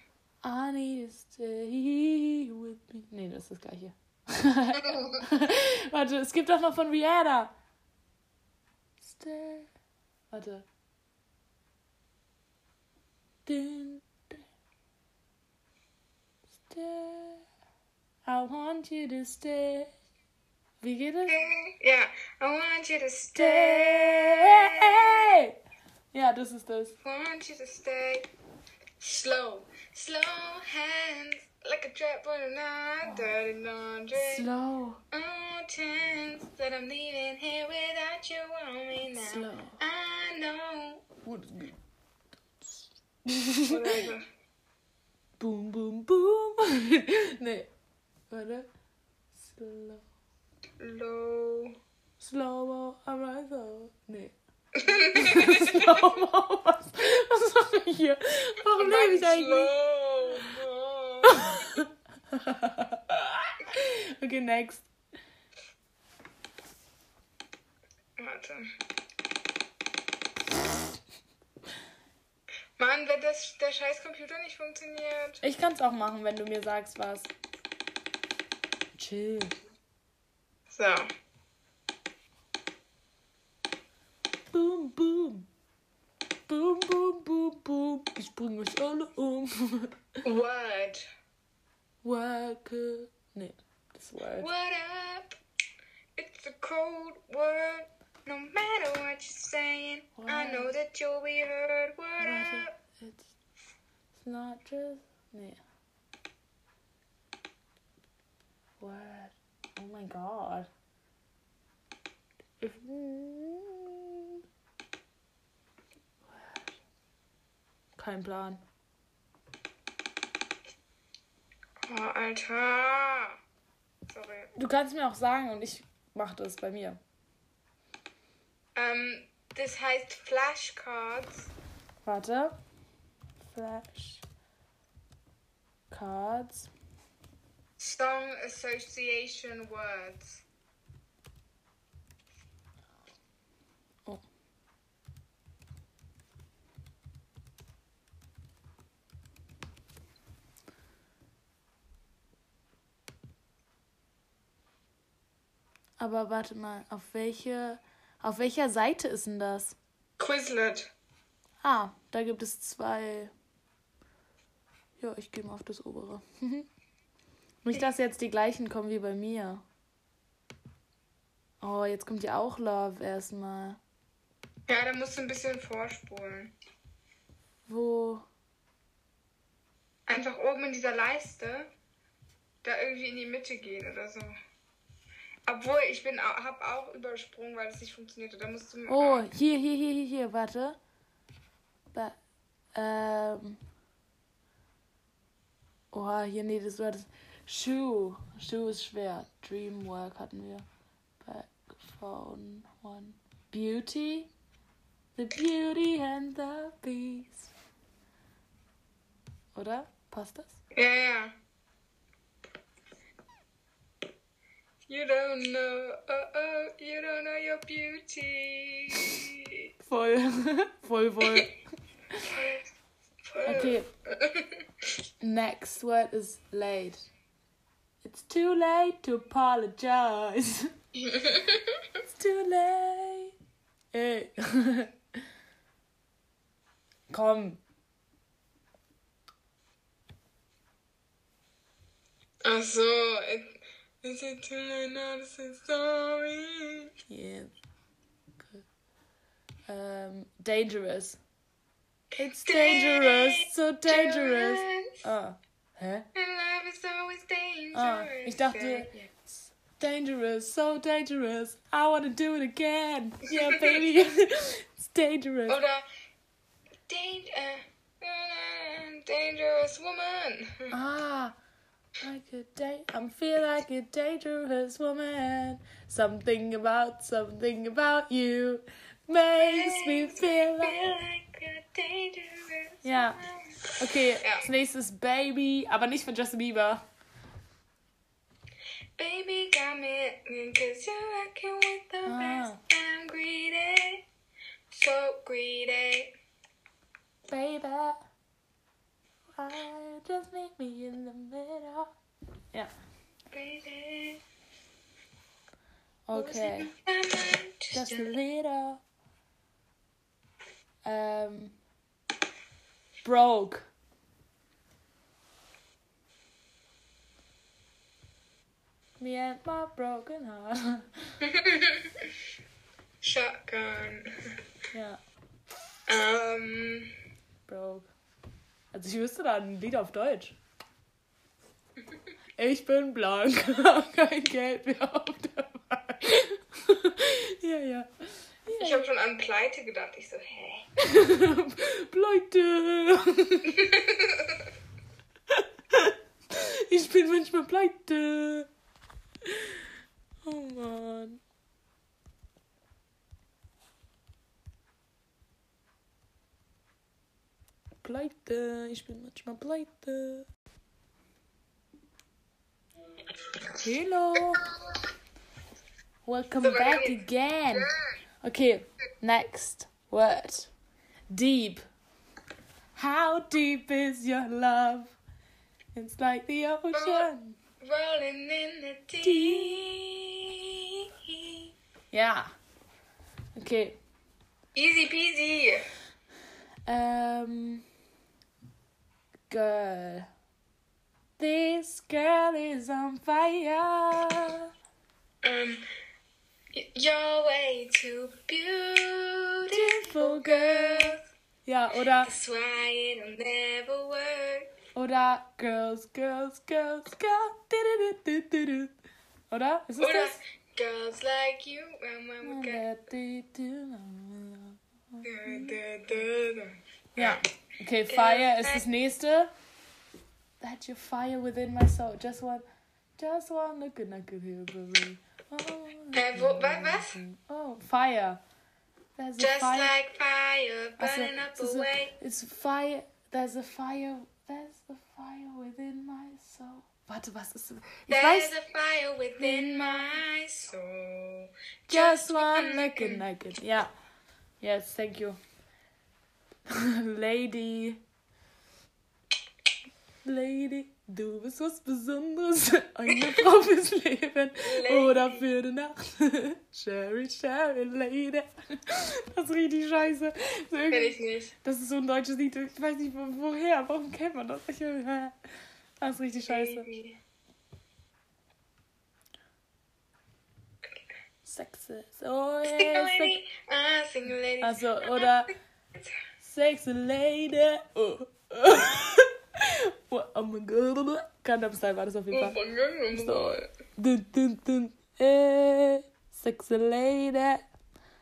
I need to stay with me. Nee, das ist das gleiche. Warte, es gibt doch noch von Rihanna. Stay. Warte. Din, din. Stay. I want you to stay. Wie geht es? ja, I want you to stay. Ja, das ist das. Want you to stay. Slow, slow hands. Like a trap on a night. Dirty laundry. Slow. Oh, chance that I'm leaving here without you on me now. Slow. I know. What is good? Whatever. Boom, boom, boom. nee. Warte. Slow. Low. Slow-mo, I rise up. Slow-mo, was, was mache ich hier? Warum lebe ich eigentlich? Okay, next. Warte. Mann, wenn das, der scheiß Computer nicht funktioniert. Ich kann's auch machen, wenn du mir sagst, was. Chill. So. Boom, boom. Boom, boom, boom, boom. Ich bring euch alle um. What? Wacke. Nee, das Word. What up? It's a cold word. No matter what you're saying, I know that you'll be heard. What Warte, up? it's, it's not just. Nee. What? Oh mein Gott. If, Kein Plan. Oh, Alter. Sorry. Du kannst mir auch sagen und ich mach das bei mir. Ähm, das heißt Flashcards. Warte. Flash. Cards. Song Association Words. Oh. Aber warte mal, auf welche, auf welcher Seite ist denn das? Quizlet. Ah, da gibt es zwei. Ja, ich gehe mal auf das obere. Nicht, dass jetzt die gleichen kommen wie bei mir. Oh, jetzt kommt ja auch Love erstmal. Ja, da musst du ein bisschen vorspulen. Wo? Einfach oben in dieser Leiste da irgendwie in die Mitte gehen oder so. Obwohl, ich bin hab auch übersprungen, weil es nicht funktioniert hat. Da musst du. Oh, hier, hier, hier, hier, hier, warte. Ba ähm. Oh, hier, nee, das war das. Shoe. Shoe ist schwer. Dreamwork hatten wir. Backphone One. Beauty. The Beauty and the Beast. Oder? Passt das? Ja, ja. You don't know, oh oh, you don't know your beauty. Voll. voll, voll. Okay. Next word is late. It's too late to apologize. It's too late. Ey. Komm. Ach so, is it too late now to say sorry? Yeah. Um, dangerous. It's dangerous, so dangerous. Ah. Hä? And love is always dangerous. Ah, ich dachte, it's dangerous, so dangerous. I want to do it again. Yeah, baby. it's dangerous. Oder dang, uh, uh, dangerous woman. Ah, like a da- I'm feel like a dangerous woman. Something about something about you makes me feel like. a dangerous Ja. woman. Okay, Ja. als nächstes Baby, aber nicht von Justin Bieber. Baby got me cause you're rocking with the Ah. best. I'm greedy, so greedy. Baby, why just meet me in the middle? Yeah. Greedy. okay. Just a little. Um, broke. Me and my broken heart. Shotgun. Yeah. Ähm, broke. Also ich wüsste da ein Lied auf Deutsch. Ich bin blank, hab kein Geld mehr auf der Bank. ja, ja. ich habe schon an Pleite gedacht. Ich so, hä? pleite. ich bin manchmal pleite. Oh Mann. Pleite, ich bin manchmal pleite. Hello. Welcome back again. Okay, next word. Deep. How deep is your love? It's like the ocean. Rolling in the deep. Ja. Okay. Easy peasy. Um, girl. This girl is on fire. Um, you're way too beautiful, girl. Ja, oder, That's why it'll never work. oder Girls, Girls, Girls, Girls. Oder? Ist es Oder das? girls like you. When, when we get Ja. Okay, Fire ist das nächste. That you fire within my soul. Just one, just one look and I could hear baby. Oh, Äh, wo- wa- was? Oh, Fire. There's Just fire. like fire Also, burning up es ist a- away. It's fire. There's a fire. There's a fire within my soul. Warte, was ist? Ich There's weiß. a fire within my soul. Just one look and I could. Ja. Yes, thank you. Lady. Lady. Du bist was Besonderes. Eine Frau fürs Leben. Oder für die Nacht. Sherry, Sherry, Lady. Das ist richtig scheiße. So Kenn ich nicht. Das ist so ein deutsches Lied. Ich weiß nicht wo- woher. Warum kennt man das? Ich, äh, das ist richtig scheiße. Baby. Sexy. Oh, Single yeah, lady. Ah, single lady. Also, oder Sexy Lady. Oh. oh, oh mein Gott. Gundam Style war das auf jeden Fall. So. Dun, dun, dun. Eh, sexy Lady.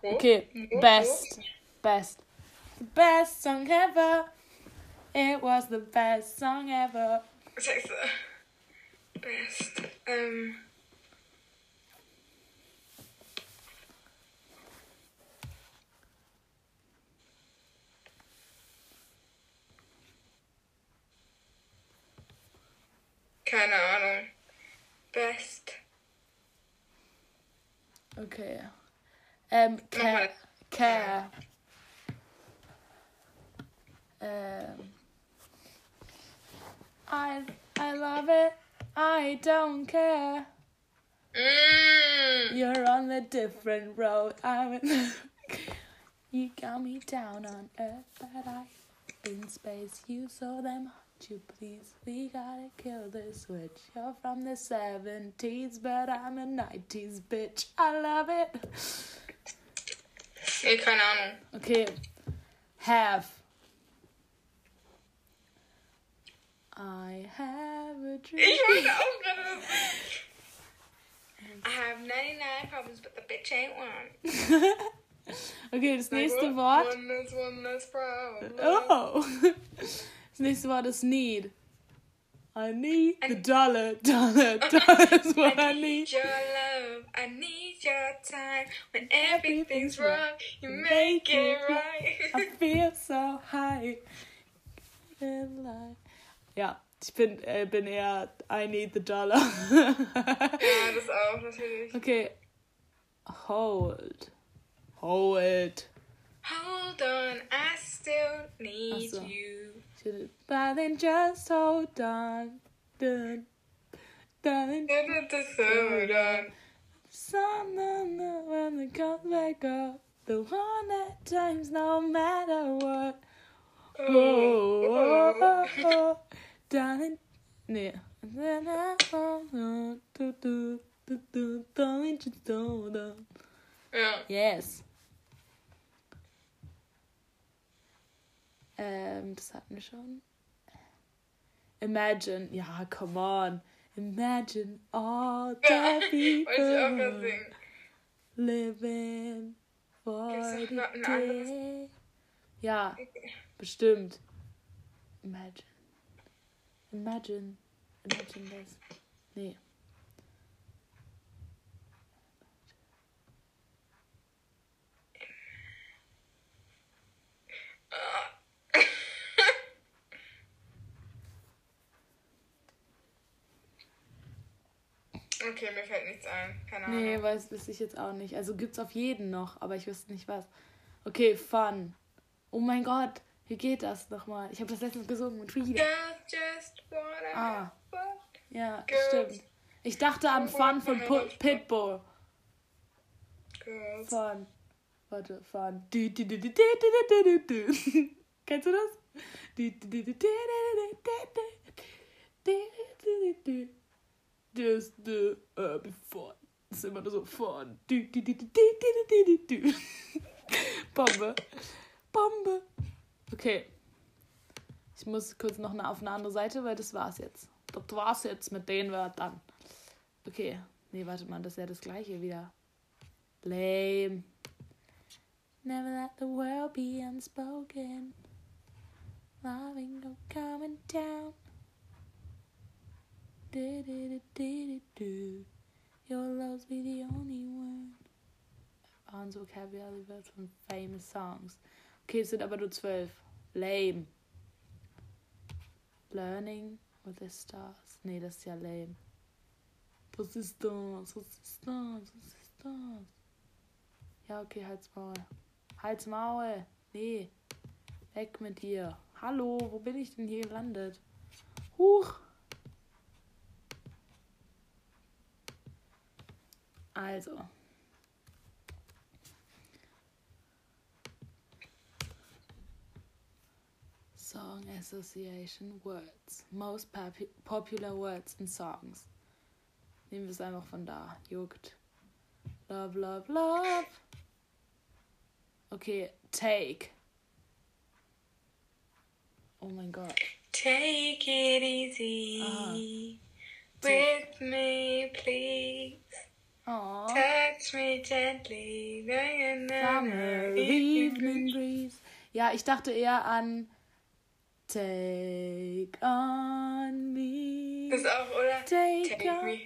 Okay, best. Best. The best song ever. It was the best song ever. Scheiße. Best. Ähm. Keine Ahnung. Best. Okay. Ähm, Care. Care. Ähm. I, I love it. I don't care. Mm. You're on a different road. I'm you got me down on earth, but I in space. You saw them. You please? We gotta kill this switch. You're from the 70s, but I'm a 90s bitch. I love it. Nee, keine Ahnung. Okay. Have. I have a Ich dream. wollte auch gerade I have 99 problems, but the bitch ain't one. okay, das nächste Wort. One is one is oh. problem. Oh. Das nächste Wort ist need. I need the dollar, dollar, dollar is what I need. I need. your love. I need your time. When everything's wrong, you make it right. I feel so high. Ja, ich bin, äh, bin eher I need the dollar. ja, das auch natürlich. okay. Hold. Hold. Hold on, I still need so. you. But then just hold on. Dun, dun, Hold on. Sun when it comes back up. The one at times, no matter what. Oh, oh, oh, oh. Darling. And then I. Do, do, do, do, darling, just hold on. Ja. Yes. Ähm, das hatten wir schon. Imagine, ja, come on. Imagine all the people living for the day. Ja, bestimmt. Imagine. Imagine. Imagine this. Nee. Okay, mir fällt nichts ein. Keine Ahnung. Nee, weiß, wüsste ich jetzt auch nicht. Also gibt's auf jeden noch, aber ich wüsste nicht was. Okay, Fun. Oh mein Gott. Wie geht das nochmal? Ich habe das letztens gesungen what I Ah. Ja, Girls. stimmt. Ich dachte an Fun von Pu- Pitbull. Girls. Fun. Warte, Fun. Du, du, du, du, du, du, du, du, du. Kennst du das? Du, du, du, du, du, du, du, du, du, du, du, du das, das, äh, vor. Das ist immer nur so von. Bombe. Bombe. Okay. Ich muss kurz noch auf eine andere Seite, weil das war's jetzt. Das war's jetzt mit den Wörtern. Okay. Nee, warte mal, das ist ja das gleiche wieder. Lame. Never let the world be unspoken. Loving no coming down. Your love's be the only one. Hans Vocabulary wird von famous songs. Okay, es sind aber nur zwölf. Lame. Learning with the stars. Nee, das ist ja lame. Was ist das? Was ist das? Was ist das? Ja, okay, halt's Maul. Halt's Maul. Nee. Weg mit dir. Hallo, wo bin ich denn hier gelandet? Huch. Also. Song Association Words. Most popu popular words in songs. Nehmen wir es einfach von da. Juckt. Love, love, love. Okay, take. Oh mein Gott. Take it easy with me, please. Oh. Touch me gently. Na, na, Summer evening breeze. Ja, ich dachte eher an Take on me. Das auch, oder? Take, Take on. me.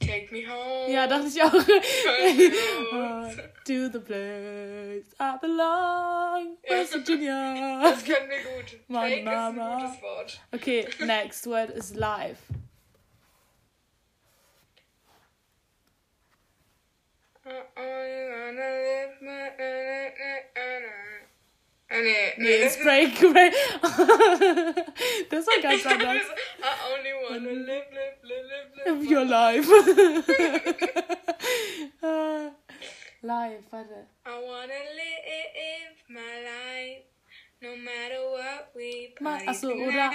Take me home. Ja, dachte ich auch. To the place I belong. West Virginia. Das können wir gut. Mann, Take ist ein Mama. gutes Wort. Okay, next word is live. It's break, break. ganz Ich dachte, anders. das- I only wanna live, live, live, live, live. Live your life. Live, warte. Uh, I wanna live my life, no matter what we achso, oder-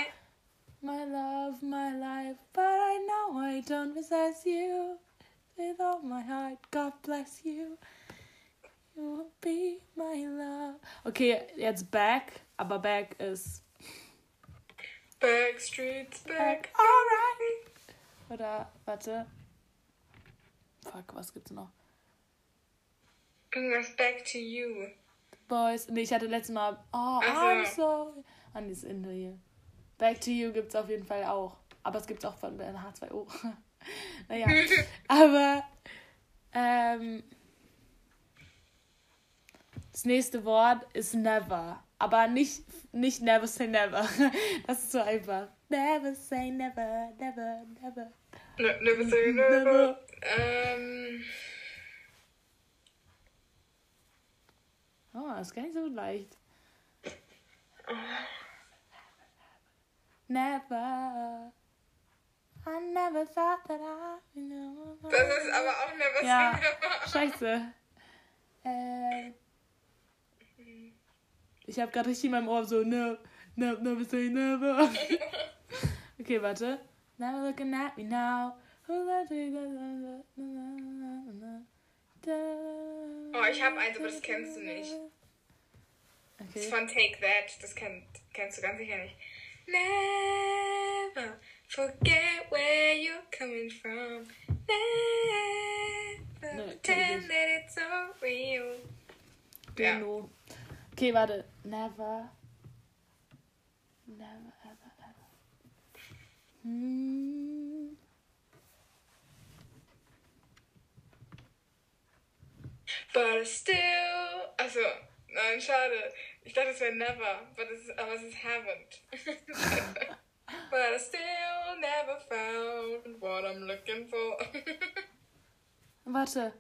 My love, my life, but I know I don't possess you. With all my heart, God bless you. You will be my love. Okay, jetzt back, aber back ist Backstreet's back. alright. Oder, warte. Fuck, was gibt's noch? Irgendwas back to you. Boys. Nee, ich hatte letztes Mal. Oh, Ach so. I'm sorry. An dieses Ende hier. Back to You gibt's auf jeden Fall auch. Aber es gibt's auch von der H2O. naja. Aber. Ähm, das nächste Wort ist never. Aber nicht, nicht never say never. Das ist so einfach. Never say never, never, never. Ne, never say never. Ähm, Oh, das ist gar nicht so leicht. Never. I never thought that I know. das ist aber auch never Ja, say never. scheiße. Äh, ich habe gerade richtig in meinem Ohr so, no, no, never say never. okay, warte. Never looking at me now. Oh, ich hab eins, aber das kennst du nicht. Das ist Okay. von Take That. Das kennt, kennst du ganz sicher nicht. Never forget where you're coming from. Never pretend that it's so real. Ja. Bruno. Okay, warte. Never. Never, ever, ever. Hm. But still. Also, nein, schade. Ich dachte, es wäre never, but es, aber es ist haven't. But I still never found what I'm looking for. Warte.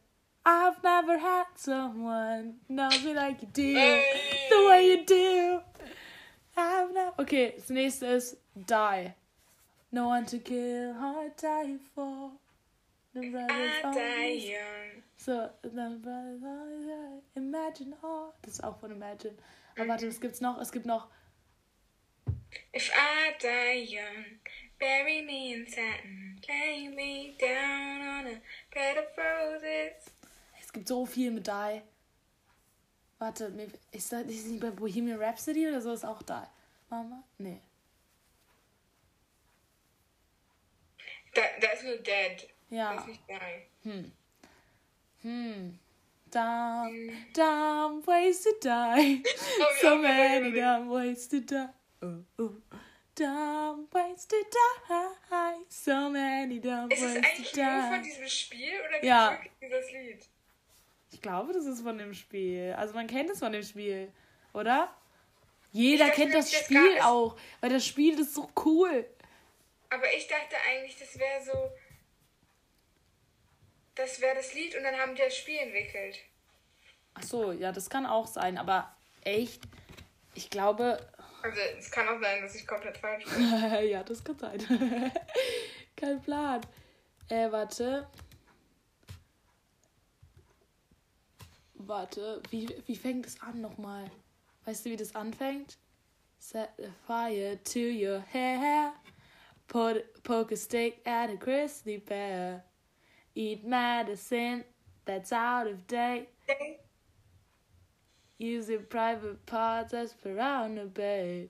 I've never had someone knows me like you do. Hey. The way you do. I've never. Okay, das nächste ist Die. No one to kill, hard die for. The brothers I die young. So, the brothers always- Imagine all. Das ist auch von Imagine. Aber warte, was gibt's noch? Es gibt noch If I die young, bury me in satin, lay me down on a bed of roses. Es gibt so viel mit Die. Warte, ist das ist nicht bei Bohemian Rhapsody oder so ist auch Die? Mama? Nee. Da, da ist nur dead. Ja. ist nicht die. Hm. Hm. Dumb, dumb ways to die. Oh, so many dumb ways to die. Oh, oh. Dumb ways to die. So many dumb Ist es ways eigentlich to nur von die. diesem Spiel oder gibt Ja. wirklich dieses Lied? Ich glaube, das ist von dem Spiel. Also man kennt es von dem Spiel, oder? Jeder dachte, kennt das das Spiel auch, weil das Spiel ist so cool. Aber ich dachte eigentlich, das wäre so. Das wäre das Lied und dann haben die das Spiel entwickelt. Ach so, ja, das kann auch sein, aber echt, ich glaube, Also es kann auch sein, dass ich komplett falsch bin. ja, das kann sein. Kein Plan. Äh, warte. Warte, wie, wie fängt es an nochmal? Weißt du, wie das anfängt? Set the fire to your hair. Put, poke a stick at a grizzly bear. Eat medicine that's out of date. Your private parts as per the bed.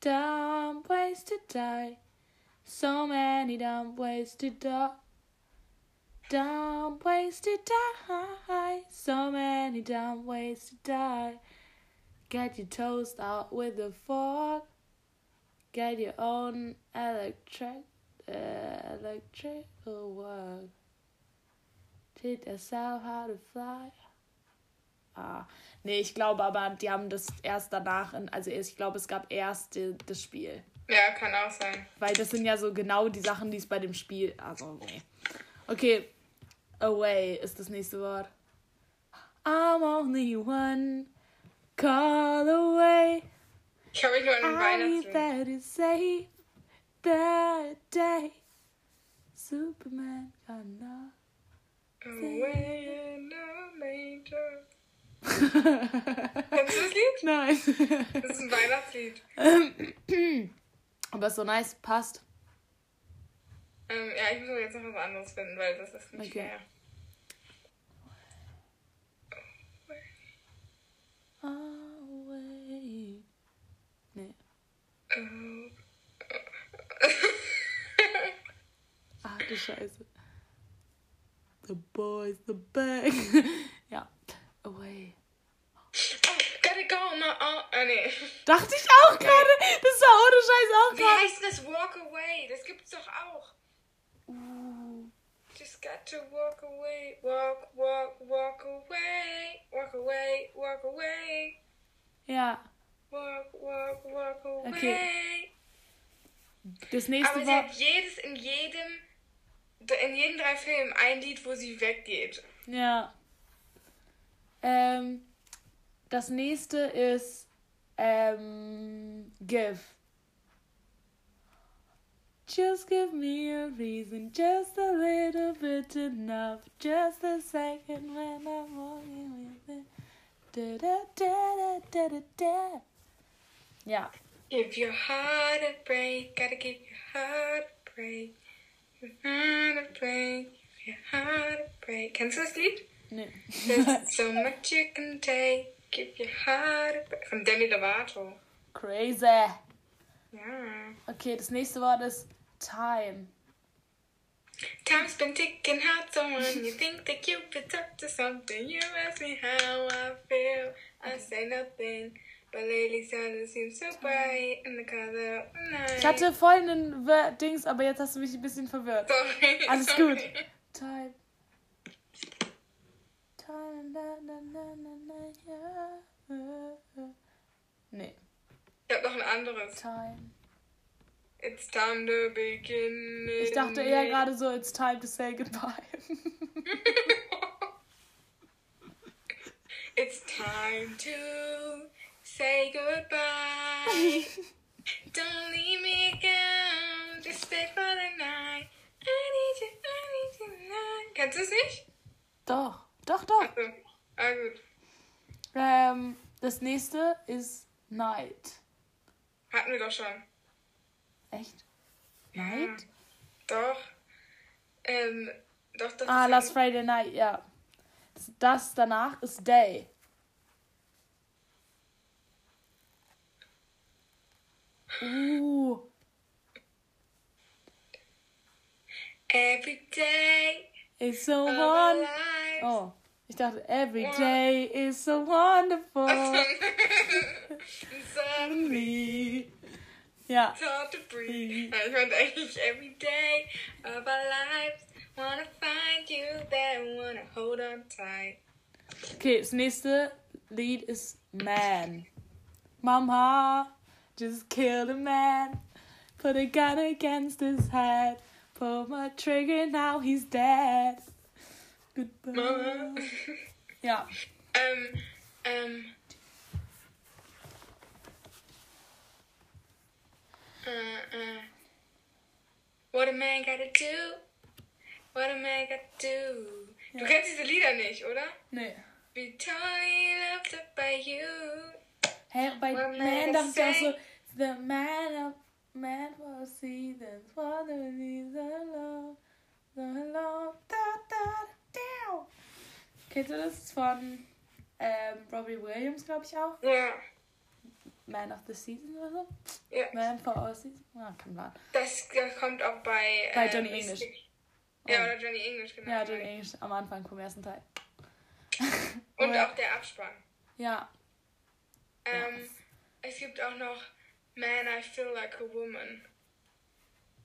Dumb ways to die. So many dumb ways to die. Dumb ways to die. So many dumb ways to die. Get your toast out with a fork. Get your own electric, uh, electrical work. Teach yourself how to fly. Ah, nee, ich glaube aber, die haben das erst danach, in, also ich glaube, es gab erst die, das Spiel. Ja, kann auch sein. Weil das sind ja so genau die Sachen, die es bei dem Spiel. Also, nee. Okay. Away ist das nächste Wort. I'm only one call away. Ich habe mich nur an Weihnachtsfilm. better save the day. Superman noch. Away in the manger. Kennst du das Lied? Nein. Das ist ein Weihnachtslied. Aber ist so nice, passt. Ähm, ja, ich muss aber jetzt noch was anderes finden, weil das ist nicht Okay. fair. Away. Nee. Oh. Ach du Scheiße. The boys, the bag. Away. Oh, gotta go on my own. Ah, nee. Dachte ich auch gerade. Das war ohne Scheiß auch Wie gerade. heißt das Walk Away? Das gibt's doch auch. Uh, Just got to walk away. Walk, walk, walk away. Walk away, walk away. ja. Walk, walk, walk away. Okay. Das nächste Aber sie Wort. hat jedes in jedem, in jedem drei Filmen ein Lied, wo sie weggeht. Ja. Ähm, das nächste ist ähm, Give. Just give me a reason, just a little bit enough, just a second when I'm walking with it. Da, da, da, da, da, da. Ja, Give your heart a break, gotta give your heart a break. Your heart a break, your heart a break. Kennst du das Lied? Nee. There's so much you can take, heart a break. Von Demi Lovato. Crazy. Ja. Okay, das nächste Wort ist Time. Time's been ticking hard, so when you think that been up to something, you ask me how I feel. I say nothing, but lately sun seems so bright in the color of night. Ich hatte voll einen Dings, aber jetzt hast du mich ein bisschen verwirrt. Sorry. Alles sorry. gut. Time. Time. Na, na, na, na, na, ja. Nee. Ich hab noch ein anderes. Time. It's time to begin. Ich dachte eher gerade so, it's time to say goodbye. It's time to say goodbye. Don't leave me again. Just stay for the night. I need you, I need you tonight. Kennst du es nicht? Doch, doch, doch. Achso. Ah, gut. Ähm, das nächste ist Night. Hatten wir doch schon. Echt? Night? Doch. Ähm, doch, doch. Ah, das Last Friday Night, ja. Das, das danach ist Day. Uh, Every day it's so of our one. lives. Oh, ich dachte, every day is so wonderful. Suddenly, Ja, it's hard to breathe. Ja, Ich meinte eigentlich every day of our lives. Wanna find you there, wanna hold on tight. okay, das nächste Lied ist Man. Mama just killed a man. Put a gun against his head. Pull my trigger, now he's dead. Goodbye. Mama. Ja, ähm, ähm. Uh, uh. What a man gotta do. What a man gotta do. Du kennst diese Lieder nicht, oder? nee. Be totally loved by you. Hey, bei What Man man dachte ich auch so, the man of man for seasons, for the leaves alone, so alone, da da da. Kennst du das von ähm, Robbie Williams, glaube ich auch? Ja, Man of the Season oder so? ja. Man for all season? Ah, kein Plan. Das kommt auch bei. Bei äh, Johnny Mystic. English. Ja, Oh. oder Johnny English, genau. Ja, Johnny English am Anfang vom ersten Teil. Und auch der Abspann. Ja, Ähm, es gibt auch noch Man, I Feel Like a Woman.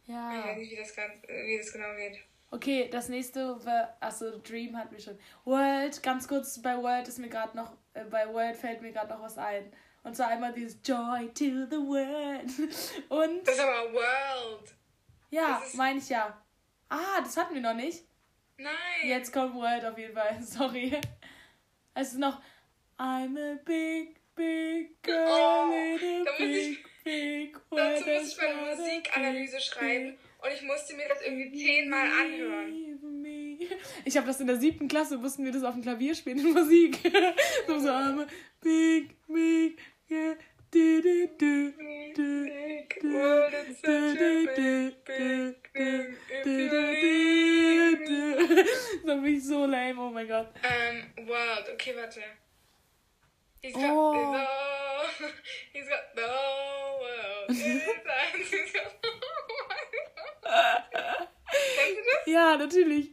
Ich ja. weiß nicht, wie das, ganz, wie das genau geht. Okay, das nächste war, achso, Dream hatten wir schon. World, ganz kurz, bei World ist mir gerade noch, äh, bei World fällt mir gerade noch was ein. Und zwar einmal dieses Joy to the World. Und, Das ist aber World. ja, meine ich ja. Ah, das hatten wir noch nicht. Nein. Jetzt kommt World auf jeden Fall, sorry. Es ist noch, I'm a big, big girl, Oh, da muss big, big Dazu musste ich meine Musikanalyse schreiben und ich musste mir das irgendwie zehnmal anhören. Ich habe das in der siebten Klasse, mussten wir das auf dem Klavier spielen in Musik. so so einmal big, big, yeah, du, du, du, du, du, du, so lame, oh mein Gott. Ähm, World, okay, warte. He's got, Oh. he's, all, he's got the whole world. He's got the whole world. Kennst du das? Ja, natürlich.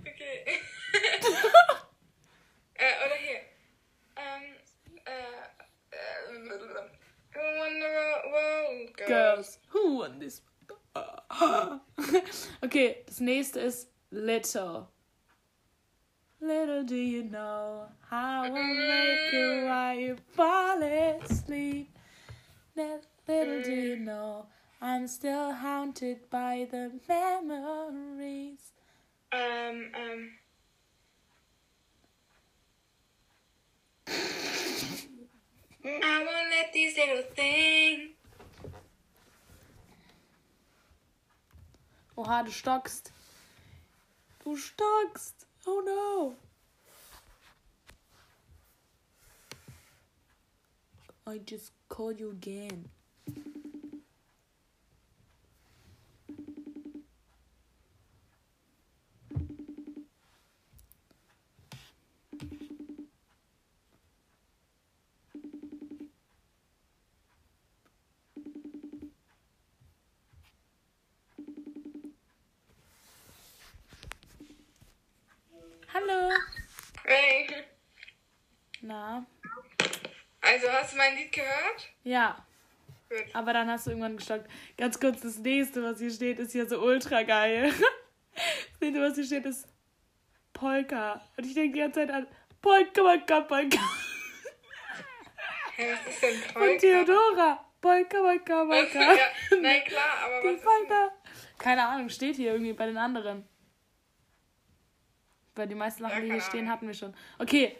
Okay. äh, oder hier. Ähm, äh, äh, who won the world, girls? Girls, who won this? okay, das nächste ist Little. Little do you know how mm. I make you while you fall asleep. Little do you mm. know I'm still haunted by the memories. Ähm, ähm. I won't let these little things. Oha, du stockst. Du stockst. Oh no. I just called you again. Mein Lied gehört? Ja, Gut. aber dann hast du irgendwann gestockt. Ganz kurz, das nächste, was hier steht, ist ja so ultra geil. Das nächste, was hier steht, ist Polka. Und ich denke die ganze Zeit an Polka, Polka, Polka. Hey, was ist denn Polka? Theodora. Polka, Polka, Polka. ja, nein, klar, aber Die was ist denn... Polka. Keine Ahnung, steht hier irgendwie bei den anderen. Weil die meisten Sachen, Ja, die hier stehen, hatten wir schon. Okay,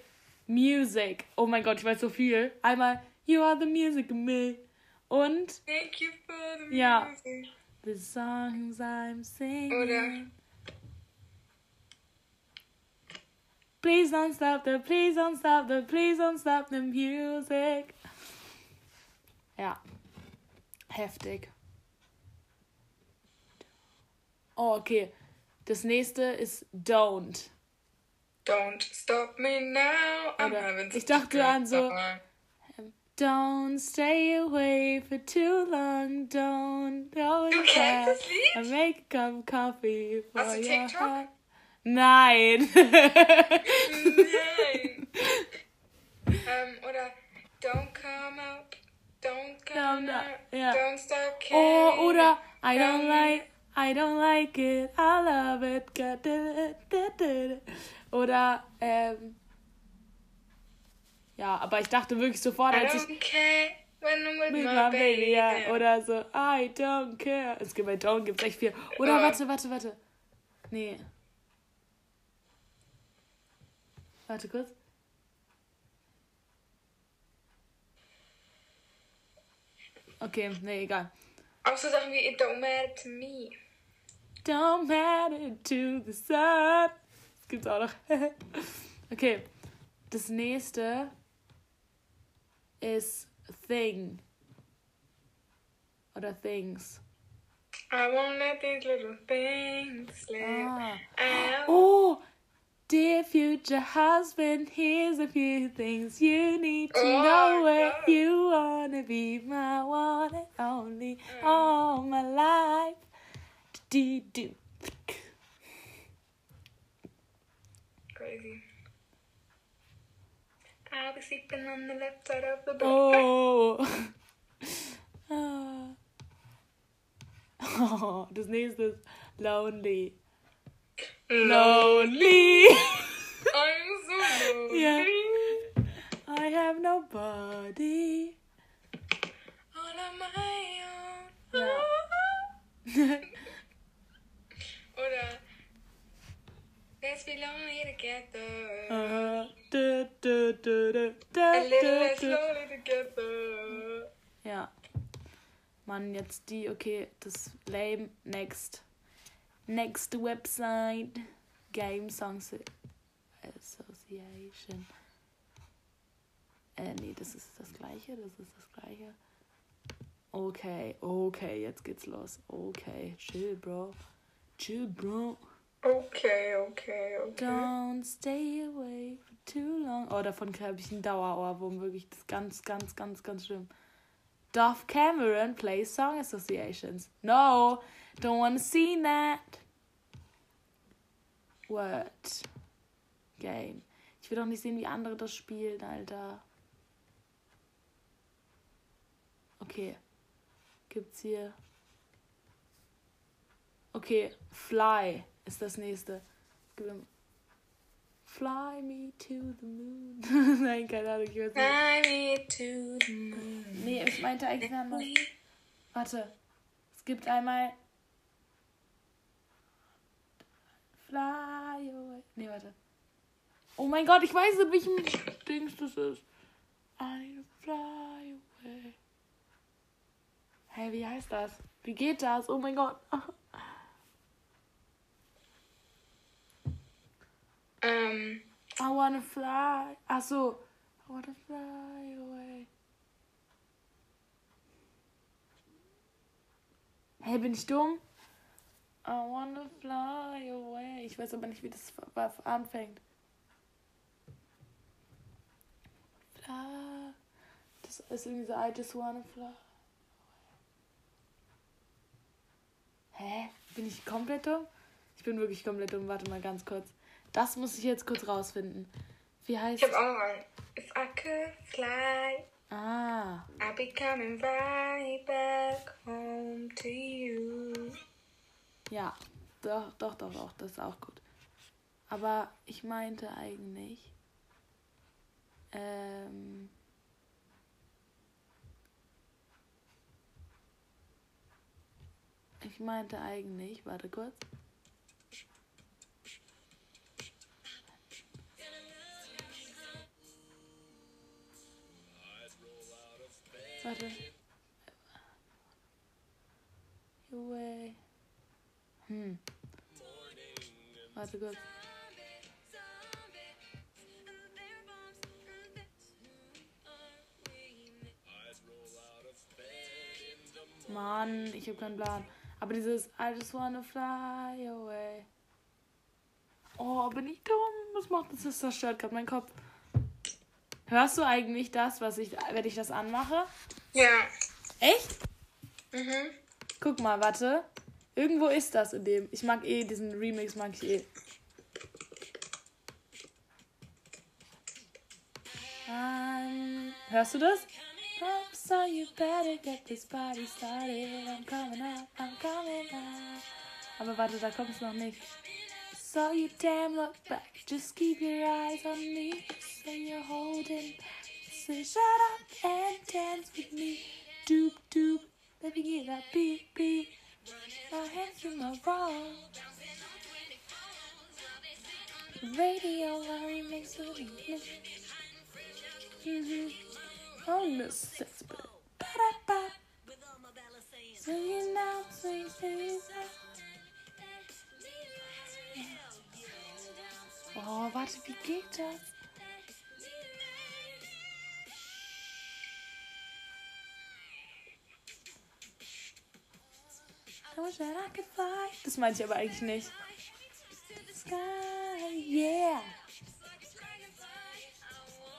Music. Oh mein Gott, ich weiß so viel. Einmal You are the music me. Und Thank you for the Ja. music. the songs I'm singing. Oder Please don't stop the, please don't stop the, please don't stop the music. Ja. Heftig. Oh, okay. Das nächste ist Don't. Don't stop me now. I'm Oder having ich dachte an so- time. Don't stay away for too long. Don't go Du kennst das Lied? make a cup of coffee for Hast du TikTok? heart. Nein. Nein. ähm, oder Don't come out. Don't come out. Don't stop Oh, caring. oder I don't like, I don't like it, I love it. Oder, ähm, ja, aber ich dachte wirklich sofort, I als ich don't care when I'm with, my, baby. yeah. oder so, I don't care. Es gibt bei Don't gibt's echt viel. Oder, Äh. warte, warte, warte. Nee. Warte kurz. Okay, nee, egal. Auch so Sachen wie It don't matter to me. Don't matter to the sun. Das gibt's auch noch. okay. Das nächste ist Thing. Oder Things. I won't let these little things slip Ah. Oh! Dear future husband, here's a few things you need to Oh, know where you wanna be my one and only all my life. Do, do. Crazy. I'll be sleeping on the left side of the bed. Oh. Ah. oh. Das nächste ist Lonely. Lonely. I'm so lonely. Ja. I have nobody. All on my own. Ja. Let's be lonely together. A little less lonely together. Ja. Mann, jetzt die, okay, das lame. Next. Next website. Game Songs Association. Äh, nee, das ist das gleiche, das ist das gleiche. Okay, okay, jetzt geht's los. Okay, chill, bro. Chill, bro. Okay, okay, okay. Don't stay away for too long. Oh, davon habe ich einen Dauerohrwurm, wirklich. Das ist ganz, ganz, ganz, ganz schlimm. Dove Cameron plays Song Associations. No, don't want to see that. Word. Game. Ich will doch nicht sehen, wie andere das spielen, Alter. Okay. Gibt's hier. Okay, Fly ist das nächste. Fly me to the moon. Nein, keine Ahnung, ich weiß nicht. Fly me to the moon. Nee, ich meinte eigentlich anders. Warte. Es gibt einmal. Fly away. Nee, warte. Oh mein Gott, ich weiß nicht, welchem Dings das ist. I need to fly away. Hey, wie heißt das? Wie geht das? Oh mein Gott. Ähm, I wanna fly. Ach so. I wanna fly away. Hey, bin ich dumm? I wanna fly away. Ich weiß aber nicht, wie das anfängt. Fly. Das ist irgendwie so, I just wanna fly. Hä? Bin ich komplett dumm? Ich bin wirklich komplett dumm. Warte mal ganz kurz. Das muss ich jetzt kurz rausfinden. Wie heißt ich hab auch noch einen. If I could fly, Ah. I'd be coming right back home to you. Ja, doch, doch, doch, doch, das ist auch gut. Aber ich meinte eigentlich. Ähm. Ich meinte eigentlich, warte kurz. Warte. away. Hm. Warte kurz. Mann, ich hab keinen Plan. Aber dieses I just wanna fly away. Oh, bin ich dumm? Was macht das? Das zerstört gerade meinen Kopf. Hörst du eigentlich das, was ich, wenn ich das anmache? Ja. Echt? Mhm. Guck mal, warte. Irgendwo ist das in dem. Ich mag eh diesen Remix, mag ich eh. Um, hörst du das? Oh, so you better get this party started. I'm coming up, I'm coming up. Aber warte, da kommt es noch nicht. So you damn look back. Just keep your eyes on me. So you're holding. back. So shut up and dance with me. Doop doop. let me get that beat beat. My hands in my wrong. Radio remix of the. Oh, Miss Sex, but ba-da-ba. So you know, so you say Oh, warte, wie geht das? Das meinte ich aber eigentlich nicht.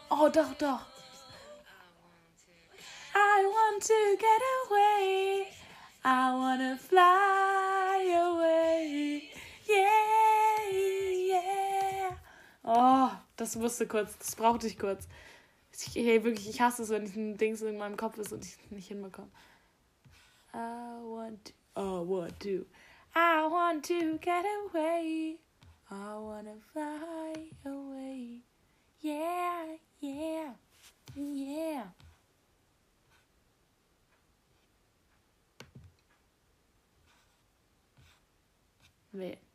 Oh, doch, doch. I want to get away. I wanna fly away. Yeah, yeah. Oh, das musste kurz. Das brauchte ich kurz. Ich, hey, wirklich, ich hasse es, wenn ich ein Dings in meinem Kopf ist und ich es nicht hinbekomme. I want to. I want to. I want to get away. I wanna fly away. Yeah, yeah, yeah. Wait.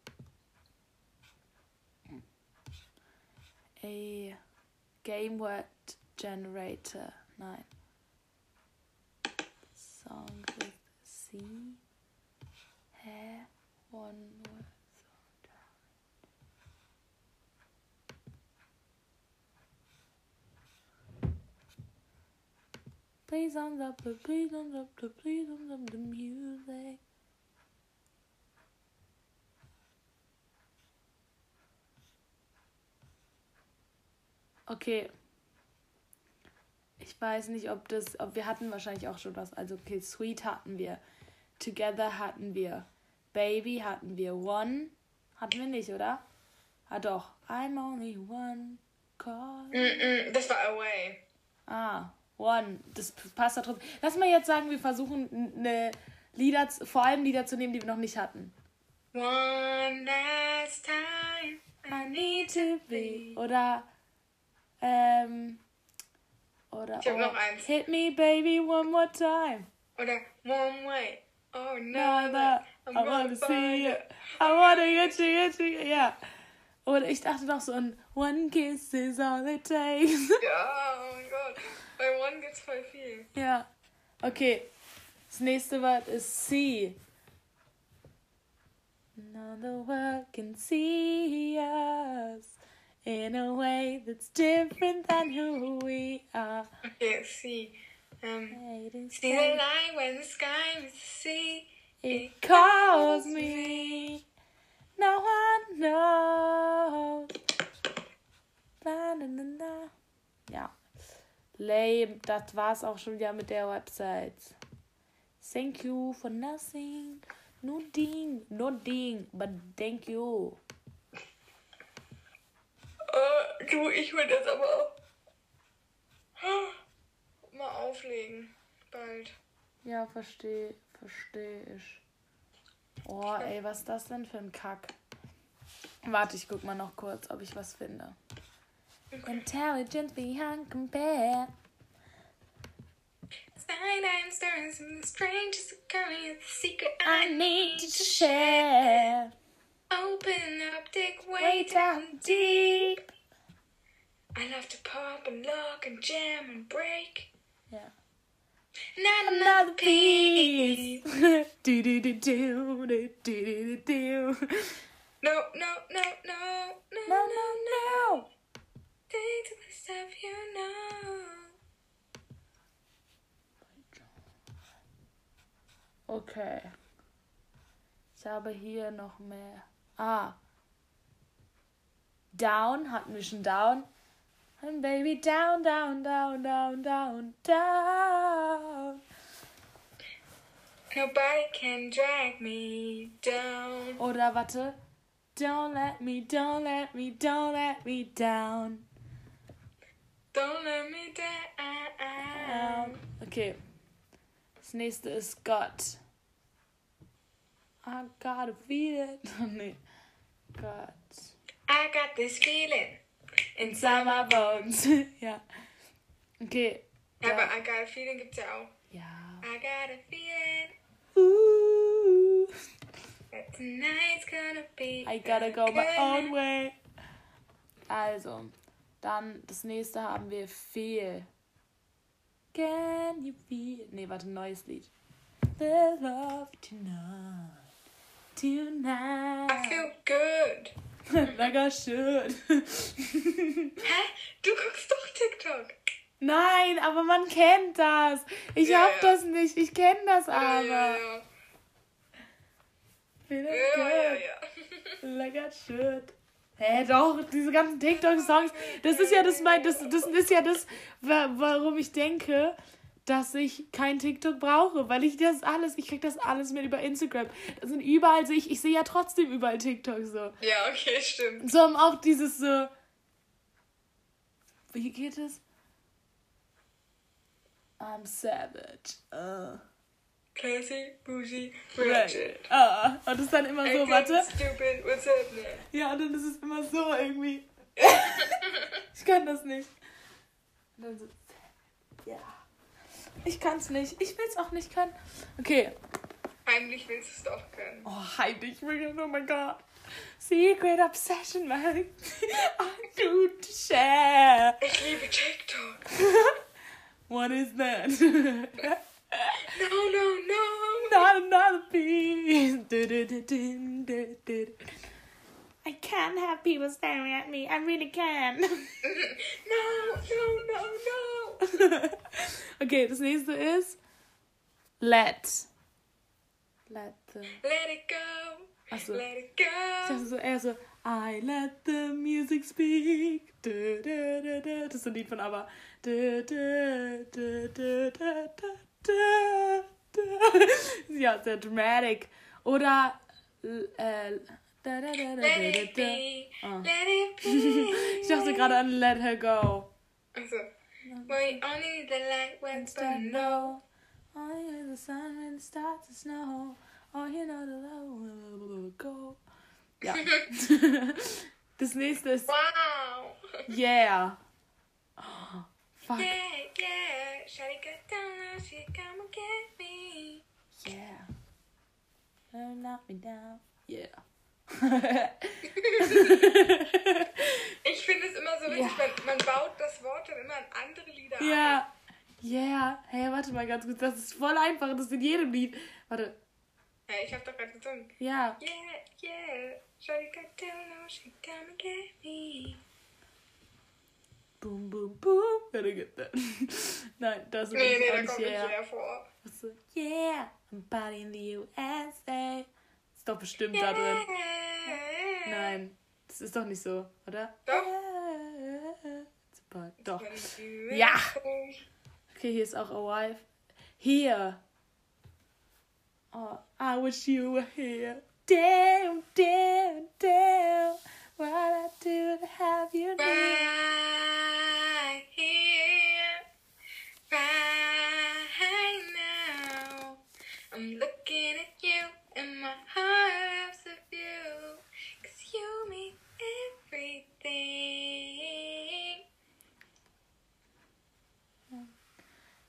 A game word generator. nine Song with C. Hä? One word. Please stop the, please stop the, please don't stop the music. Okay. Ich weiß nicht, ob das, ob wir hatten wahrscheinlich auch schon was. Also, okay, Sweet hatten wir. Together hatten wir. Baby hatten wir. One hatten wir nicht, oder? Ah, doch. I'm only one call. Mm-mm, das war Away. Ah, One. Das passt da trotzdem. Lass mal jetzt sagen, wir versuchen, eine Lieder, vor allem Lieder zu nehmen, die wir noch nicht hatten. One last time. I need to be. Oder, ähm, oder, Ich hab oh, noch eins. Hit me, baby, one more time. Oder One Way. Oh, no. I wanna see you. I wanna get you, get you, ja. Oder ich dachte noch so an One kiss is all it takes. Ja, oh mein Gott. Bei One gibt's voll viel. ja. Okay. Das nächste Wort ist see. Now the world can see us in a way that's different than who we are. Okay, see. Um, see the light when the sky meets the sea. It calls me. No one knows. Na, na, na, na. Ja. Lame. Das war's auch schon wieder mit der Website. Thank you for nothing. No ding. No ding. But thank you. Äh, du, ich will jetzt aber auch mal auflegen. Bald. Ja, versteh. Versteh ich. Oh, ey, was ist das denn für ein Kack? Warte, ich guck mal noch kurz, ob ich was finde. Intelligence beyond compare. Night stirring some strangest occurring. A secret I need to share. Open up, dig way down deep. I love to pop and lock and jam and break. Yeah. Not Another piece. du, du, du, du, du, du, du. No, no, no, no, no, No, no, no. Take the stuff you know. Okay. Ich habe hier noch mehr. Ah. Down, hatten wir schon down. And baby, down, down, down, down, down, down. Nobody can drag me down. Oder warte. Don't let me, don't let me, don't let me down. Don't let me down. Okay. Das nächste ist Gott. I gotta feel it. nee. Gott. I got this feeling Inside my bones. ja. Okay. Ja, Ja. aber I got a feeling gibt's ja auch. ja. I got a feeling Ooh, that tonight's gonna be. I gotta go my own way. Also, dann das nächste haben wir Feel. Can you feel? Nee, warte, neues Lied. The love tonight. I Tonight. feel good. I should. Hä? Du guckst doch TikTok. Nein, aber man kennt das. Ich Ja, hab ja. das nicht. Ich kenne das aber. ja, ja. It Ja, ja, ja. I should. Hä, doch, diese ganzen TikTok-Songs, das ist ja das, mein, das, das ist ja das, wa- warum ich denke, dass ich kein TikTok brauche, weil ich das alles, ich krieg das alles mit über Instagram. Das sind überall, sehe ich, ich sehe ja trotzdem überall TikTok so. Ja, okay, stimmt. So haben auch dieses so, wie geht es? I'm savage. Uh, Classy, bougie, right. ratchet. Ah, und das ist dann immer so, Acting warte. Stupid, what's happening? Ja, und dann ist es immer so irgendwie. ich kann das nicht. Und dann so. Ja. Ich kann's nicht. Ich will's auch nicht können. Okay. Heimlich willst du es doch können. Oh, heimlich. Oh mein Gott. Secret Obsession, man. I do to share. Ich liebe TikTok. What is that? No, no, no. Not another piece. I can't have people staring at me. I really can. No, no, no, no. okay, das nächste ist Let. Let the. Let it go. Achso. Let it Ich go. dachte so eher so I let the music speak. Du, du, du. Das ist ein Lied von du. Ja, sehr dramatic. Oder äh, da, da, da, Let it be. Ah. Let it be. Ich dachte gerade an Let Her Go. Also, we only the light when It's but the no. no. Oh, you know the sun when it starts to snow. Oh, you know the love will go. Ja. das nächste ist Wow. Yeah. Oh, fuck. Yeah, yeah. Shawty got down now, she come and get me. Yeah. Knock me down. Yeah. Ich finde es immer so witzig, Ja. man, man baut das Wort dann immer an andere Lieder an. Ja. Yeah. Hey, warte mal ganz kurz. Das ist voll einfach. Das ist in jedem Lied. Warte. Ja, ich hab doch gerade gesungen. Ja. Yeah, yeah. Shawty got down now, she come and get me. Boom, boom, boom. Gotta get that. Nein, das ist Nee, nee, da kommt nicht yeah. vor. Was so, yeah. I'm party in the USA. Ist doch bestimmt da drin. Nein, das ist doch nicht so, oder? Doch. Part- Doch. Ja. Okay, hier ist auch a wife. Here. Oh, I wish you were here. Damn, damn, damn. What I do to have you near. Right here, right and my heart loves of you. Cause you mean everything.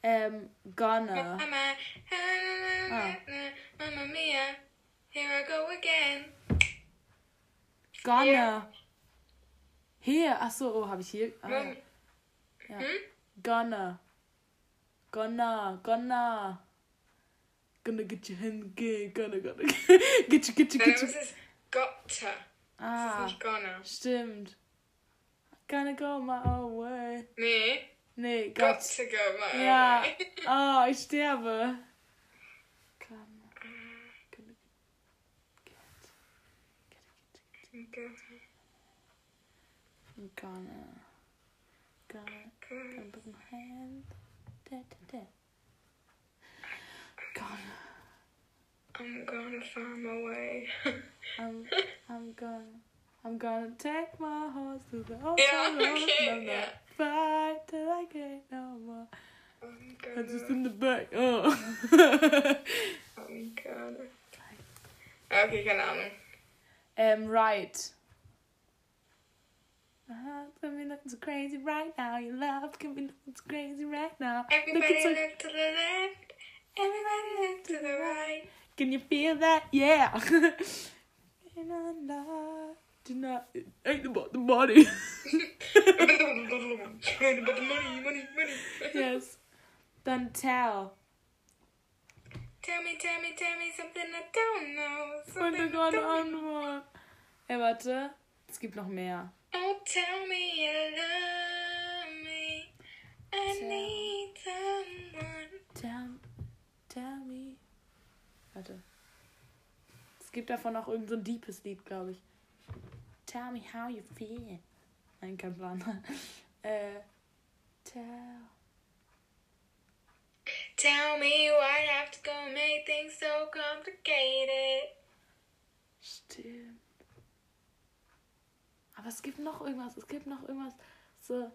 Ähm, gonna. Mama, Ah. Mamma mia, here I go again. Gonna. Hier. Ach so, oh, habe ich hier. Ah, ja. hm? Gonna. Gonna. Gonna. Gonna get your hand again. Gonna, gonna. Get you, get you, get you. es ist gotta. Ah, ist nicht gonna. stimmt. Gonna go my own way. Nee, Nee, got Gott. to go my Ja. way. Oh, ich sterbe. Gonna, gonna get, get, get, I'm gonna, gonna, gonna. Gonna, I'm gonna find my way. I'm, I'm gonna, I'm gonna take my horse to the old town road. okay, I'm gonna fight till I can't no more. I'm That's just gonna, in the back. Oh. I'm gonna. Okay, keine Ahnung. um, right. Heart can be looking so crazy right now. Your love can be looking so crazy right now. Everybody Looking so- look to the left. Everybody look to the right. Can you feel that? Yeah. And I love to not. It ain't about the money. money, money, money. yes. Then tell. Tell me, tell me, tell me something I don't know. Und Something wir I gonna don't know. antworten. Ja, warte. Es gibt noch mehr. Oh, tell me you love me. I Tell. need someone. Tell, tell me. Warte. Es gibt davon auch irgend so ein deepes Lied, glaube ich. Tell me how you feel. Nein, kein Plan. äh, tell. Tell me why I have to go and make things so complicated. Stimmt. Aber es gibt noch irgendwas. Es gibt noch irgendwas. So.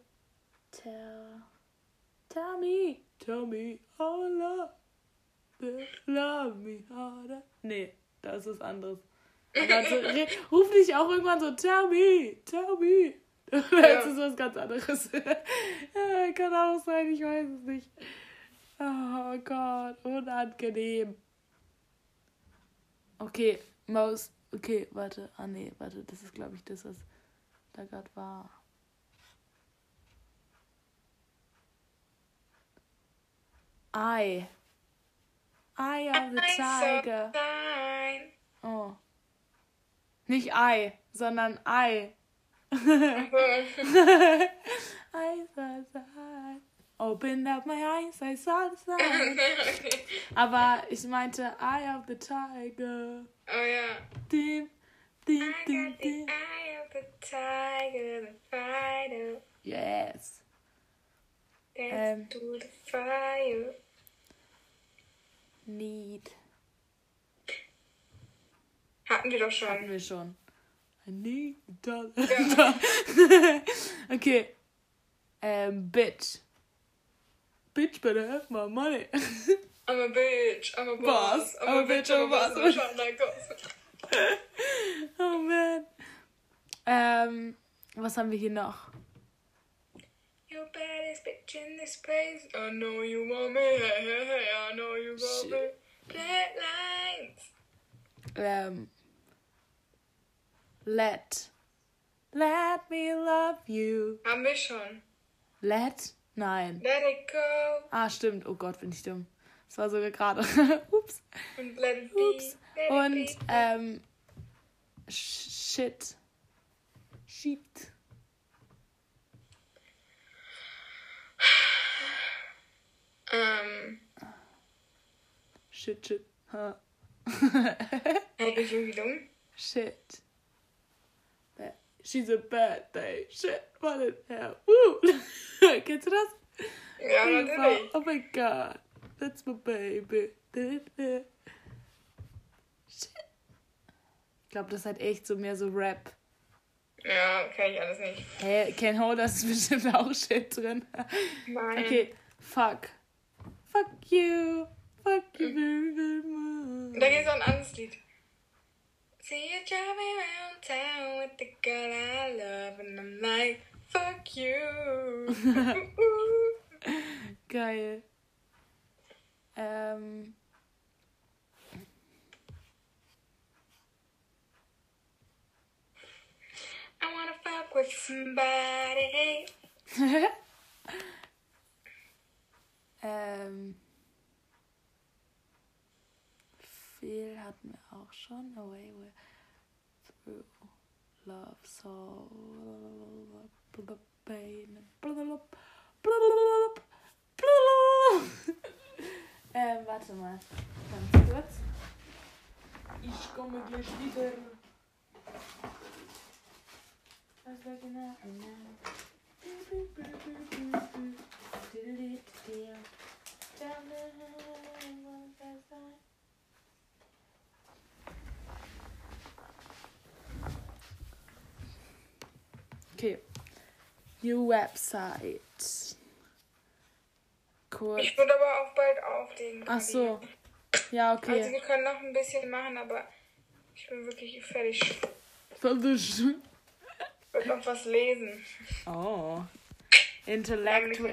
Tell. Tell me. Tell me how I love. me harder. Nee, das ist was anderes. So, ruf dich auch irgendwann so, tell me, tell me. Das ist was ganz anderes. Ja, Kann auch sein, ich weiß es nicht. Oh Gott, unangenehm. Okay, Maus. Okay, warte. Ah, nee, warte. Das ist, glaube ich, das, was da gerade war. Eye. Eye of the Tiger. Oh. Nicht Ei, sondern Ei. I saw the sign. Opened up my eyes, I saw the sign. Aber ich meinte Eye of the Tiger. Oh ja. Dim, dim, I dim, got the dim. eye of the tiger, the fighter. Yes. Dance Ähm. to the fire. Need. Hatten wir doch Hatten schon. wir schon. I need a dollar. Ja. okay. Ähm, Bitch. Bitch better have my money. I'm a bitch, I'm a Boss, boss. I'm a bitch, I'm a boss. I'm a oh man. Ähm, was haben wir hier noch? You baddest bitch in this place. I know you want me. Hey, hey, hey. I know you want me. Black lines. Ähm, let. Let me love you. Haben wir schon. Let? Nein. Let it go Ah, stimmt. Oh Gott, bin ich dumm. Das war sogar gerade. Ups. and let it be. Ups. Let Und, it be. ähm, shit. Shit. Ähm, Shit, shit. Ha. hey, irgendwie dumm. Shit. She's a bad day. Shit, what in hell? Woo! Kennst du das? Ja, natürlich. Oh my god. That's my baby. Shit. Ich glaube, das hat echt so mehr so Rap. Ja, kenn ich alles nicht. Hä, Ken Ho, da ist bestimmt auch Shit drin. Nein. Okay, fuck. Fuck you. Fuck you mm. very, very much. Da geht so ein anderes Lied. See you driving around town with the girl I love and I'm like, fuck you. Geil. Ähm. Um, I wanna fuck with somebody. ähm. viel hatten wir auch schon. Away with through love so pain. ähm, warte mal. Ganz kurz. Ich komme gleich wieder. Was war genau? Okay. New website. Kurz. Ich würde aber auch bald auflegen. Ach so. Ja, Also okay. wir können noch ein bisschen machen, aber ich bin wirklich fertig. Fertig. Ich will noch was lesen. Oh. Intellektuell.